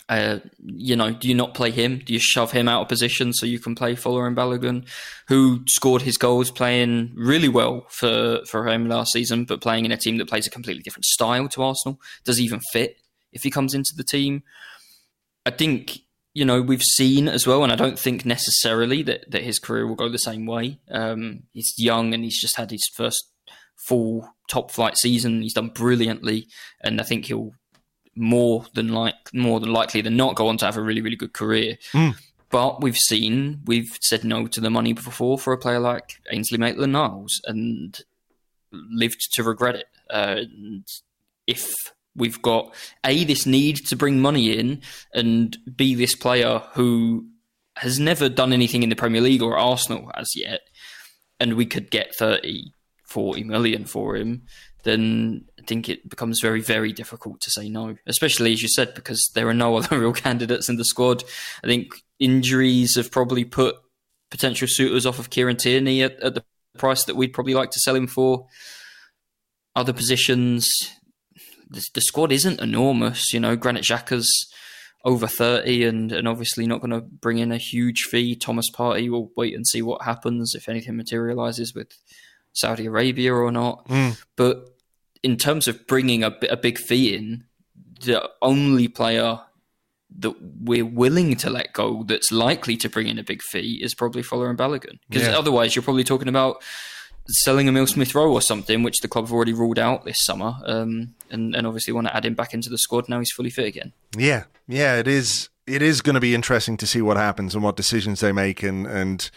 Uh, you know, do you not play him? Do you shove him out of position so you can play Folarin Balogun, who scored his goals playing really well for, for him last season, but playing in a team that plays a completely different style to Arsenal? Does he even fit if he comes into the team? I think you know, we've seen as well, and I don't think necessarily that, that his career will go the same way. Um, he's young and he's just had his first full top flight season. He's done brilliantly, and I think he'll more than like more than likely than not go on to have a really really good career. Mm. But we've seen we've said no to the money before for a player like Ainsley Maitland-Niles and lived to regret it. Uh, and if we've got a this need to bring money in and b this player who has never done anything in the Premier League or Arsenal as yet, and we could get 30, 40 million for him, then I think it becomes very, very difficult to say no, especially as you said, because there are no other real candidates in the squad. I think injuries have probably put potential suitors off of Kieran Tierney at, at the price that we'd probably like to sell him for. Other positions, the, the squad isn't enormous. You know, Granit Xhaka's over 30 and, and obviously not going to bring in a huge fee. Thomas Partey will wait and see what happens if anything materializes with Saudi Arabia or not. Mm. But in terms of bringing a, a big fee in, the only player that we're willing to let go that's likely to bring in a big fee is probably Folarin Balogun. Because Yeah. otherwise, you're probably talking about selling a Emil Smith Rowe or something, which the club have already ruled out this summer, um, and, and obviously want to add him back into the squad now he's fully fit again. Yeah, yeah, it is. It is going to be interesting to see what happens and what decisions they make, and and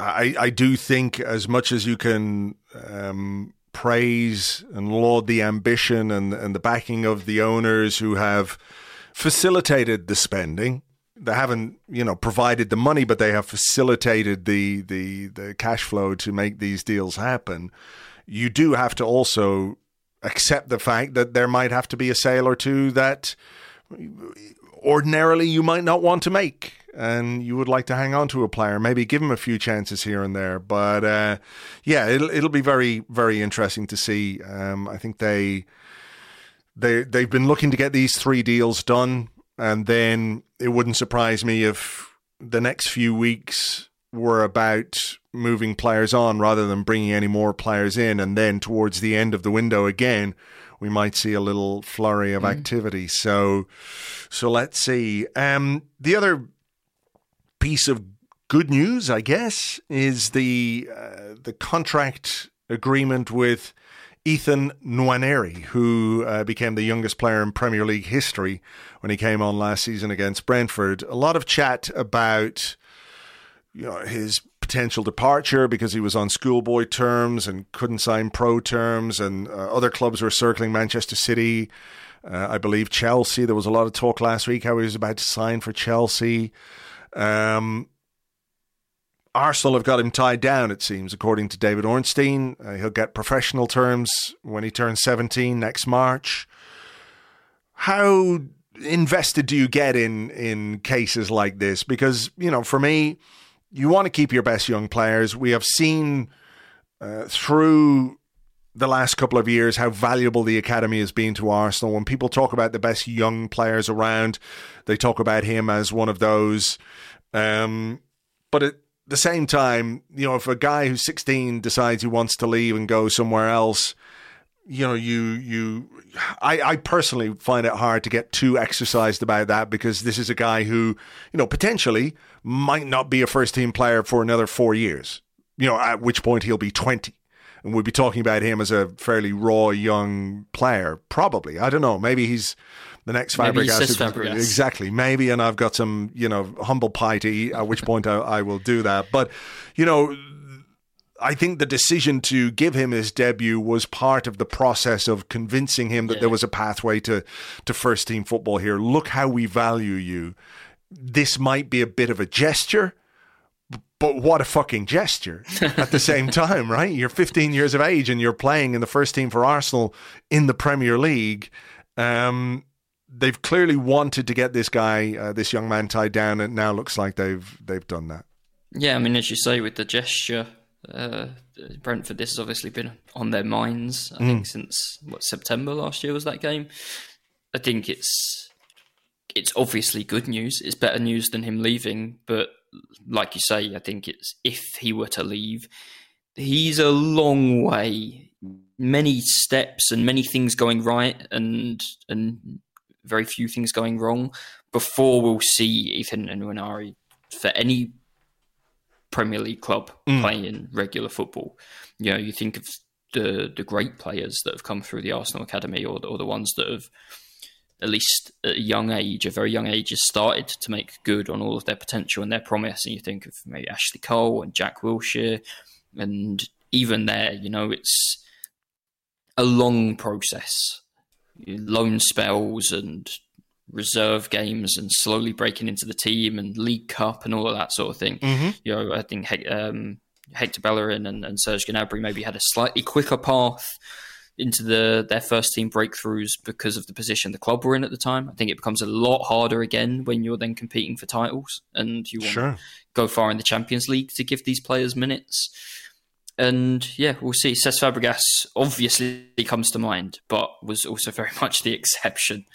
I I do think as much as you can um, praise and laud the ambition and and the backing of the owners who have facilitated the spending. They haven't, you know, provided the money, but they have facilitated the the the cash flow to make these deals happen. You do have to also accept the fact that there might have to be a sale or two that ordinarily you might not want to make and you would like to hang on to a player. Maybe give him a few chances here and there. But uh, yeah it'll, it'll be very very interesting to see. Um, i think they they they've been looking to get these three deals done. And then it wouldn't surprise me if the next few weeks were about moving players on rather than bringing any more players in. And then towards the end of the window again we might see a little flurry of activity. So so let's see. Um the other piece of good news i guess is the uh, the contract agreement with Ethan Nwaneri, who uh, became the youngest player in Premier League history when he came on last season against Brentford. A lot of chat about you know his potential departure because he was on schoolboy terms and couldn't sign pro terms, and uh, other clubs were circling Manchester City. Uh, I believe Chelsea. There was a lot of talk last week how he was about to sign for Chelsea. Um, Arsenal have got him tied down, it seems, according to David Ornstein. Uh, he'll get professional terms when he turns 17 next March. How invested do you get in in cases like this? Because, you know, for me, you want to keep your best young players. We have seen uh, through the last couple of years how valuable the academy has been to Arsenal. When people talk about the best young players around, they talk about him as one of those. Um, but at the same time, you know, if a guy who's 16 decides he wants to leave and go somewhere else, you know, you you, I, I personally find it hard to get too exercised about that because this is a guy who, you know, potentially might not be a first team player for another four years. You know, at which point he'll be 20 and we'd be talking about him as a fairly raw young player. Probably, I don't know. Maybe he's the next Fabregas. Fabregas. Exactly, maybe. And I've got some, you know, humble pie to eat. At which point I, I will do that. But you know, I think the decision to give him his debut was part of the process of convincing him that Yeah. there was a pathway to to first team football here. Look how we value you. This might be a bit of a gesture, but what a fucking gesture at the same time, right? You're 15 years of age and you're playing in the first team for Arsenal in the Premier League. Um, they've clearly wanted to get this guy, uh, this young man, tied down, and it now looks like they've they've done that. Yeah, I mean, as you say, with the gesture, uh, Brentford, this has obviously been on their minds. I think since what September last year was that game. I think it's it's obviously good news. It's better news than him leaving, but like you say, I think it's if he were to leave, he's a long way, many steps and many things going right, and and very few things going wrong before we'll see Ethan Nwaneri for any Premier League club mm. playing regular football. You know, you think of the the great players that have come through the Arsenal academy, or or the ones that have at least at a young age, a very young age, has started to make good on all of their potential and their promise. And you think of maybe Ashley Cole and Jack Wilshere, and even there, you know, it's a long process, loan spells and reserve games, and slowly breaking into the team and League Cup and all of that sort of thing. You know, I think um, Hector Bellerin and, and Serge Gnabry maybe had a slightly quicker path into the their first team breakthroughs because of the position the club were in at the time. I think it becomes a lot harder again when you're then competing for titles and you want Sure. to go far in the Champions League to give these players minutes. And yeah, we'll see. Cesc Fabregas obviously comes to mind, but was also very much the exception.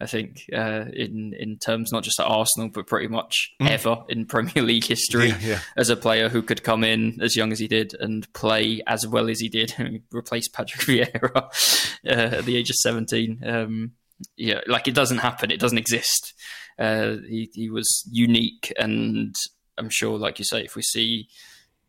I think uh, in in terms not just at Arsenal, but pretty much ever in Premier League history Yeah, yeah. as a player who could come in as young as he did and play as well as he did, and replace Patrick Vieira uh, at the age of seventeen. Um, yeah, like it doesn't happen. It doesn't exist. Uh, he he was unique, and I'm sure, like you say, if we see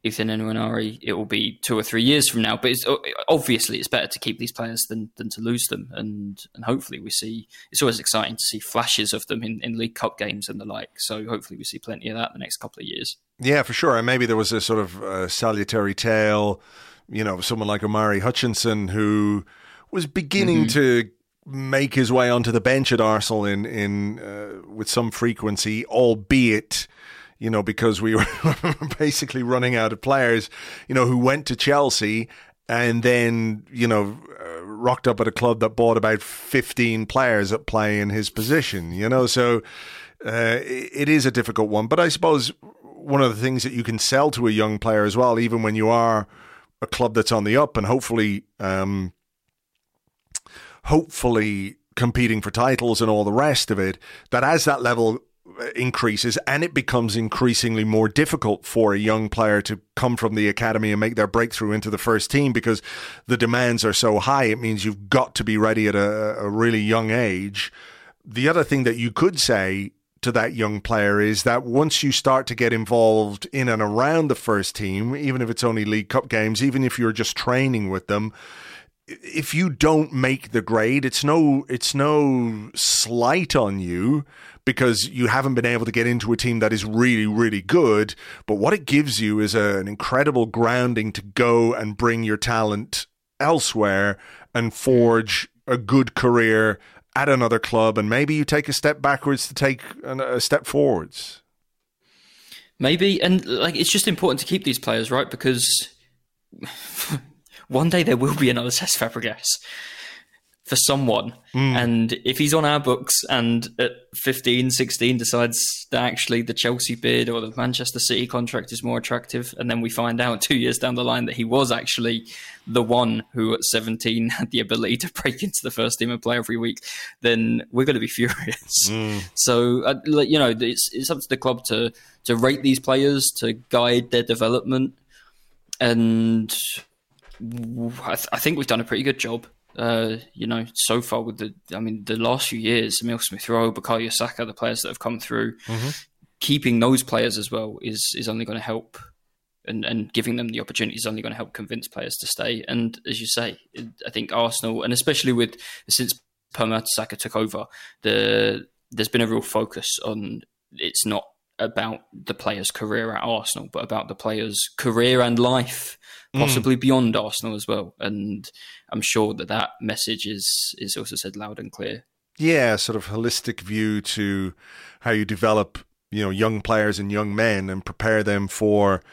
Ethan Nwaneri, it will be two or three years from now. But it's, obviously, it's better to keep these players than, than to lose them. And and hopefully, we see. It's always exciting to see flashes of them in, in League Cup games and the like. So hopefully, we see plenty of that in the next couple of years. Yeah, for sure. And maybe there was a sort of uh, salutary tale, you know, someone like Omari Hutchinson who was beginning mm-hmm. to make his way onto the bench at Arsenal in in uh, with some frequency, albeit you know, because we were basically running out of players, you know, who went to Chelsea and then, you know, uh, rocked up at a club that bought about 15 players that play in his position, you know, so uh, it is a difficult one. But I suppose one of the things that you can sell to a young player as well, even when you are a club that's on the up and hopefully, um, hopefully competing for titles and all the rest of it, that as that level increases and it becomes increasingly more difficult for a young player to come from the academy and make their breakthrough into the first team because the demands are so high. It means you've got to be ready at a, a really young age. The other thing that you could say to that young player is that once you start to get involved in and around the first team, even if it's only League Cup games, even if you're just training with them, if you don't make the grade, it's no it's no slight on you because you haven't been able to get into a team that is really really good. But what it gives you is a, an incredible grounding to go and bring your talent elsewhere and forge a good career at another club, and maybe you take a step backwards to take a step forwards. Maybe, and like it's just important to keep these players right because one day there will be another Cesc Fabregas for someone. Mm. And if he's on our books and at 15, 16 decides that actually the Chelsea bid or the Manchester City contract is more attractive, and then we find out two years down the line that he was actually the one who at 17 had the ability to break into the first team and play every week, then we're going to be furious. Mm. So, uh, you know, it's, it's up to the club to, to rate these players, to guide their development. And I, th- I think we've done a pretty good job. Uh, you know, so far with the, I mean, the last few years, Emil Smith Rowe, Bukayo Saka, the players that have come through, mm-hmm. keeping those players as well is is only going to help, and and giving them the opportunity is only going to help convince players to stay. And as you say, I think Arsenal, and especially with since Per Mertesacker took over, the there's been a real focus on it's not about the player's career at Arsenal, but about the player's career and life Mm. possibly mm. beyond Arsenal as well. And I'm sure that that message is is also said loud and clear. Yeah, sort of holistic view to how you develop, you know, young players and young men and prepare them for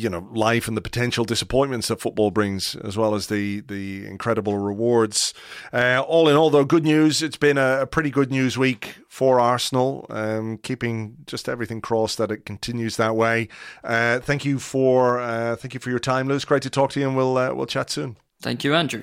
you know life and the potential disappointments that football brings, as well as the the incredible rewards. Uh, all in all, though, good news. It's been a, a pretty good news week for Arsenal. Um, keeping just everything crossed that it continues that way. Uh, thank you for uh, thank you for your time, Lewis. Great to talk to you, and we'll uh, we'll chat soon. Thank you, Andrew.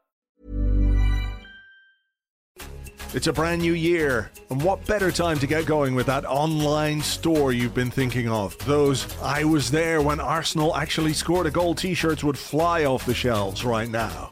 It's a brand new year, and what better time to get going with that online store you've been thinking of? Those I was there when Arsenal actually scored a goal t shirts would fly off the shelves right now.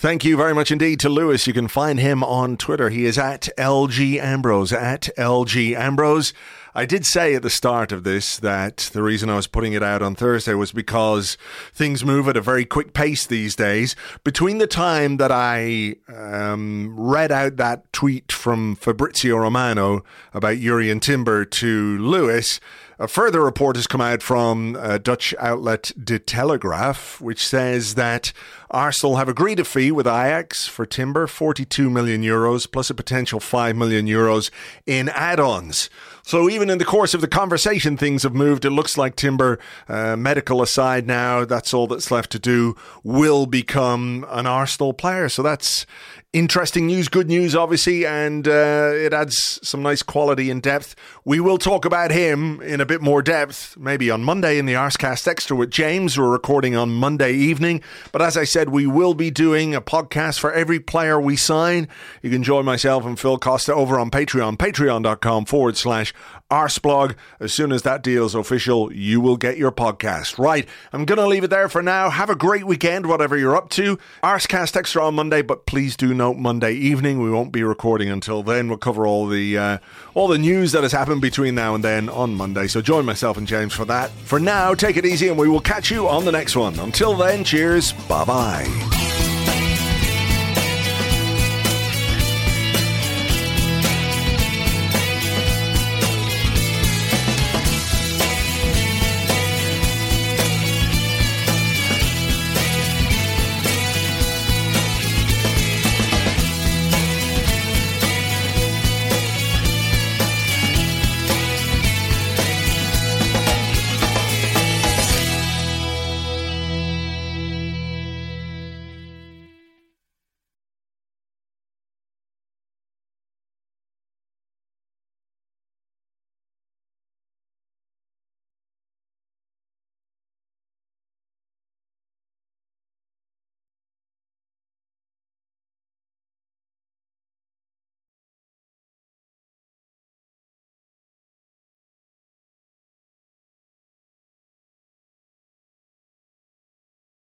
Thank you very much indeed to Lewis. You can find him on Twitter. He is at LG Ambrose, at LG Ambrose. I did say at the start of this that the reason I was putting it out on Thursday was because things move at a very quick pace these days. Between the time that I um, read out that tweet from Fabrizio Romano about Jurrien Timber to Lewis, a further report has come out from uh, Dutch outlet De Telegraaf, which says that Arsenal have agreed a fee with Ajax for Timber, 42 million euros, plus a potential 5 million euros in add ons. So even in the course of the conversation, things have moved. It looks like Timber, uh, medical aside now, that's all that's left to do, will become an Arsenal player. So that's interesting news, good news, obviously, and uh, it adds some nice quality and depth. We will talk about him in a bit more depth, maybe on Monday in the Arsecast Extra with James. We're recording on Monday evening, but as I said, we will be doing a podcast for every player we sign. You can join myself and Phil Costa over on Patreon, patreon.com forward slash Arseblog. As soon as that deal's official, you will get your podcast. Right, I'm going to leave it there for now. Have a great weekend, whatever you're up to. Arsecast Extra on Monday, but please do note Monday evening. We won't be recording until then. We'll cover all the uh, all the news that has happened between now and then on Monday. So join myself and James for that. For now, take it easy, and we will catch you on the next one. Until then, cheers. Bye bye.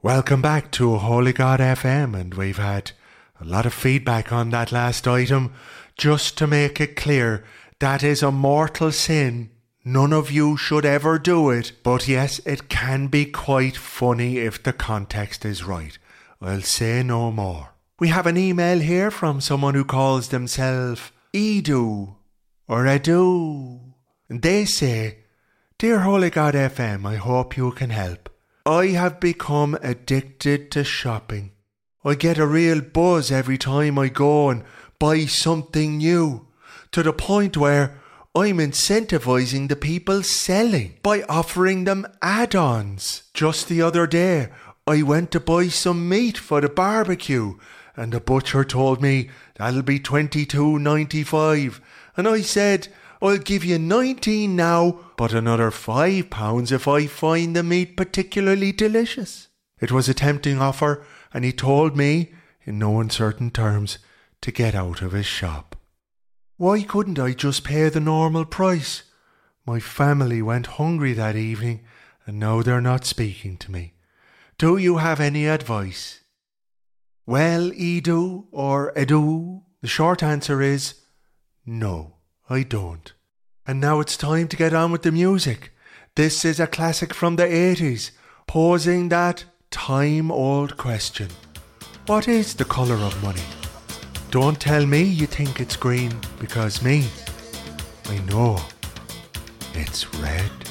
Welcome back to Holy God FM, and we've had a lot of feedback on that last item. Just to make it clear, that is a mortal sin. None of you should ever do it, but yes, it can be quite funny if the context is right. I'll say no more. We have an email here from someone who calls themselves Edu or Edu. And they say, Dear Holy God FM, I hope you can help. I have become addicted to shopping. I get a real buzz every time I go and buy something new, to the point where I'm incentivizing the people selling by offering them add ons. Just the other day, I went to buy some meat for the barbecue, and the butcher told me that'll be twenty two ninety five, and I said, I'll give you 19 now, but another £5 if I find the meat particularly delicious. It was a tempting offer, and he told me, in no uncertain terms, to get out of his shop. Why couldn't I just pay the normal price? My family went hungry that evening, and now they're not speaking to me. Do you have any advice? Well, Edu or Edu, the short answer is no. I don't. And now it's time to get on with the music. This is a classic from the 80s, posing that time old question What is the colour of money? Don't tell me you think it's green, because me, I know it's red.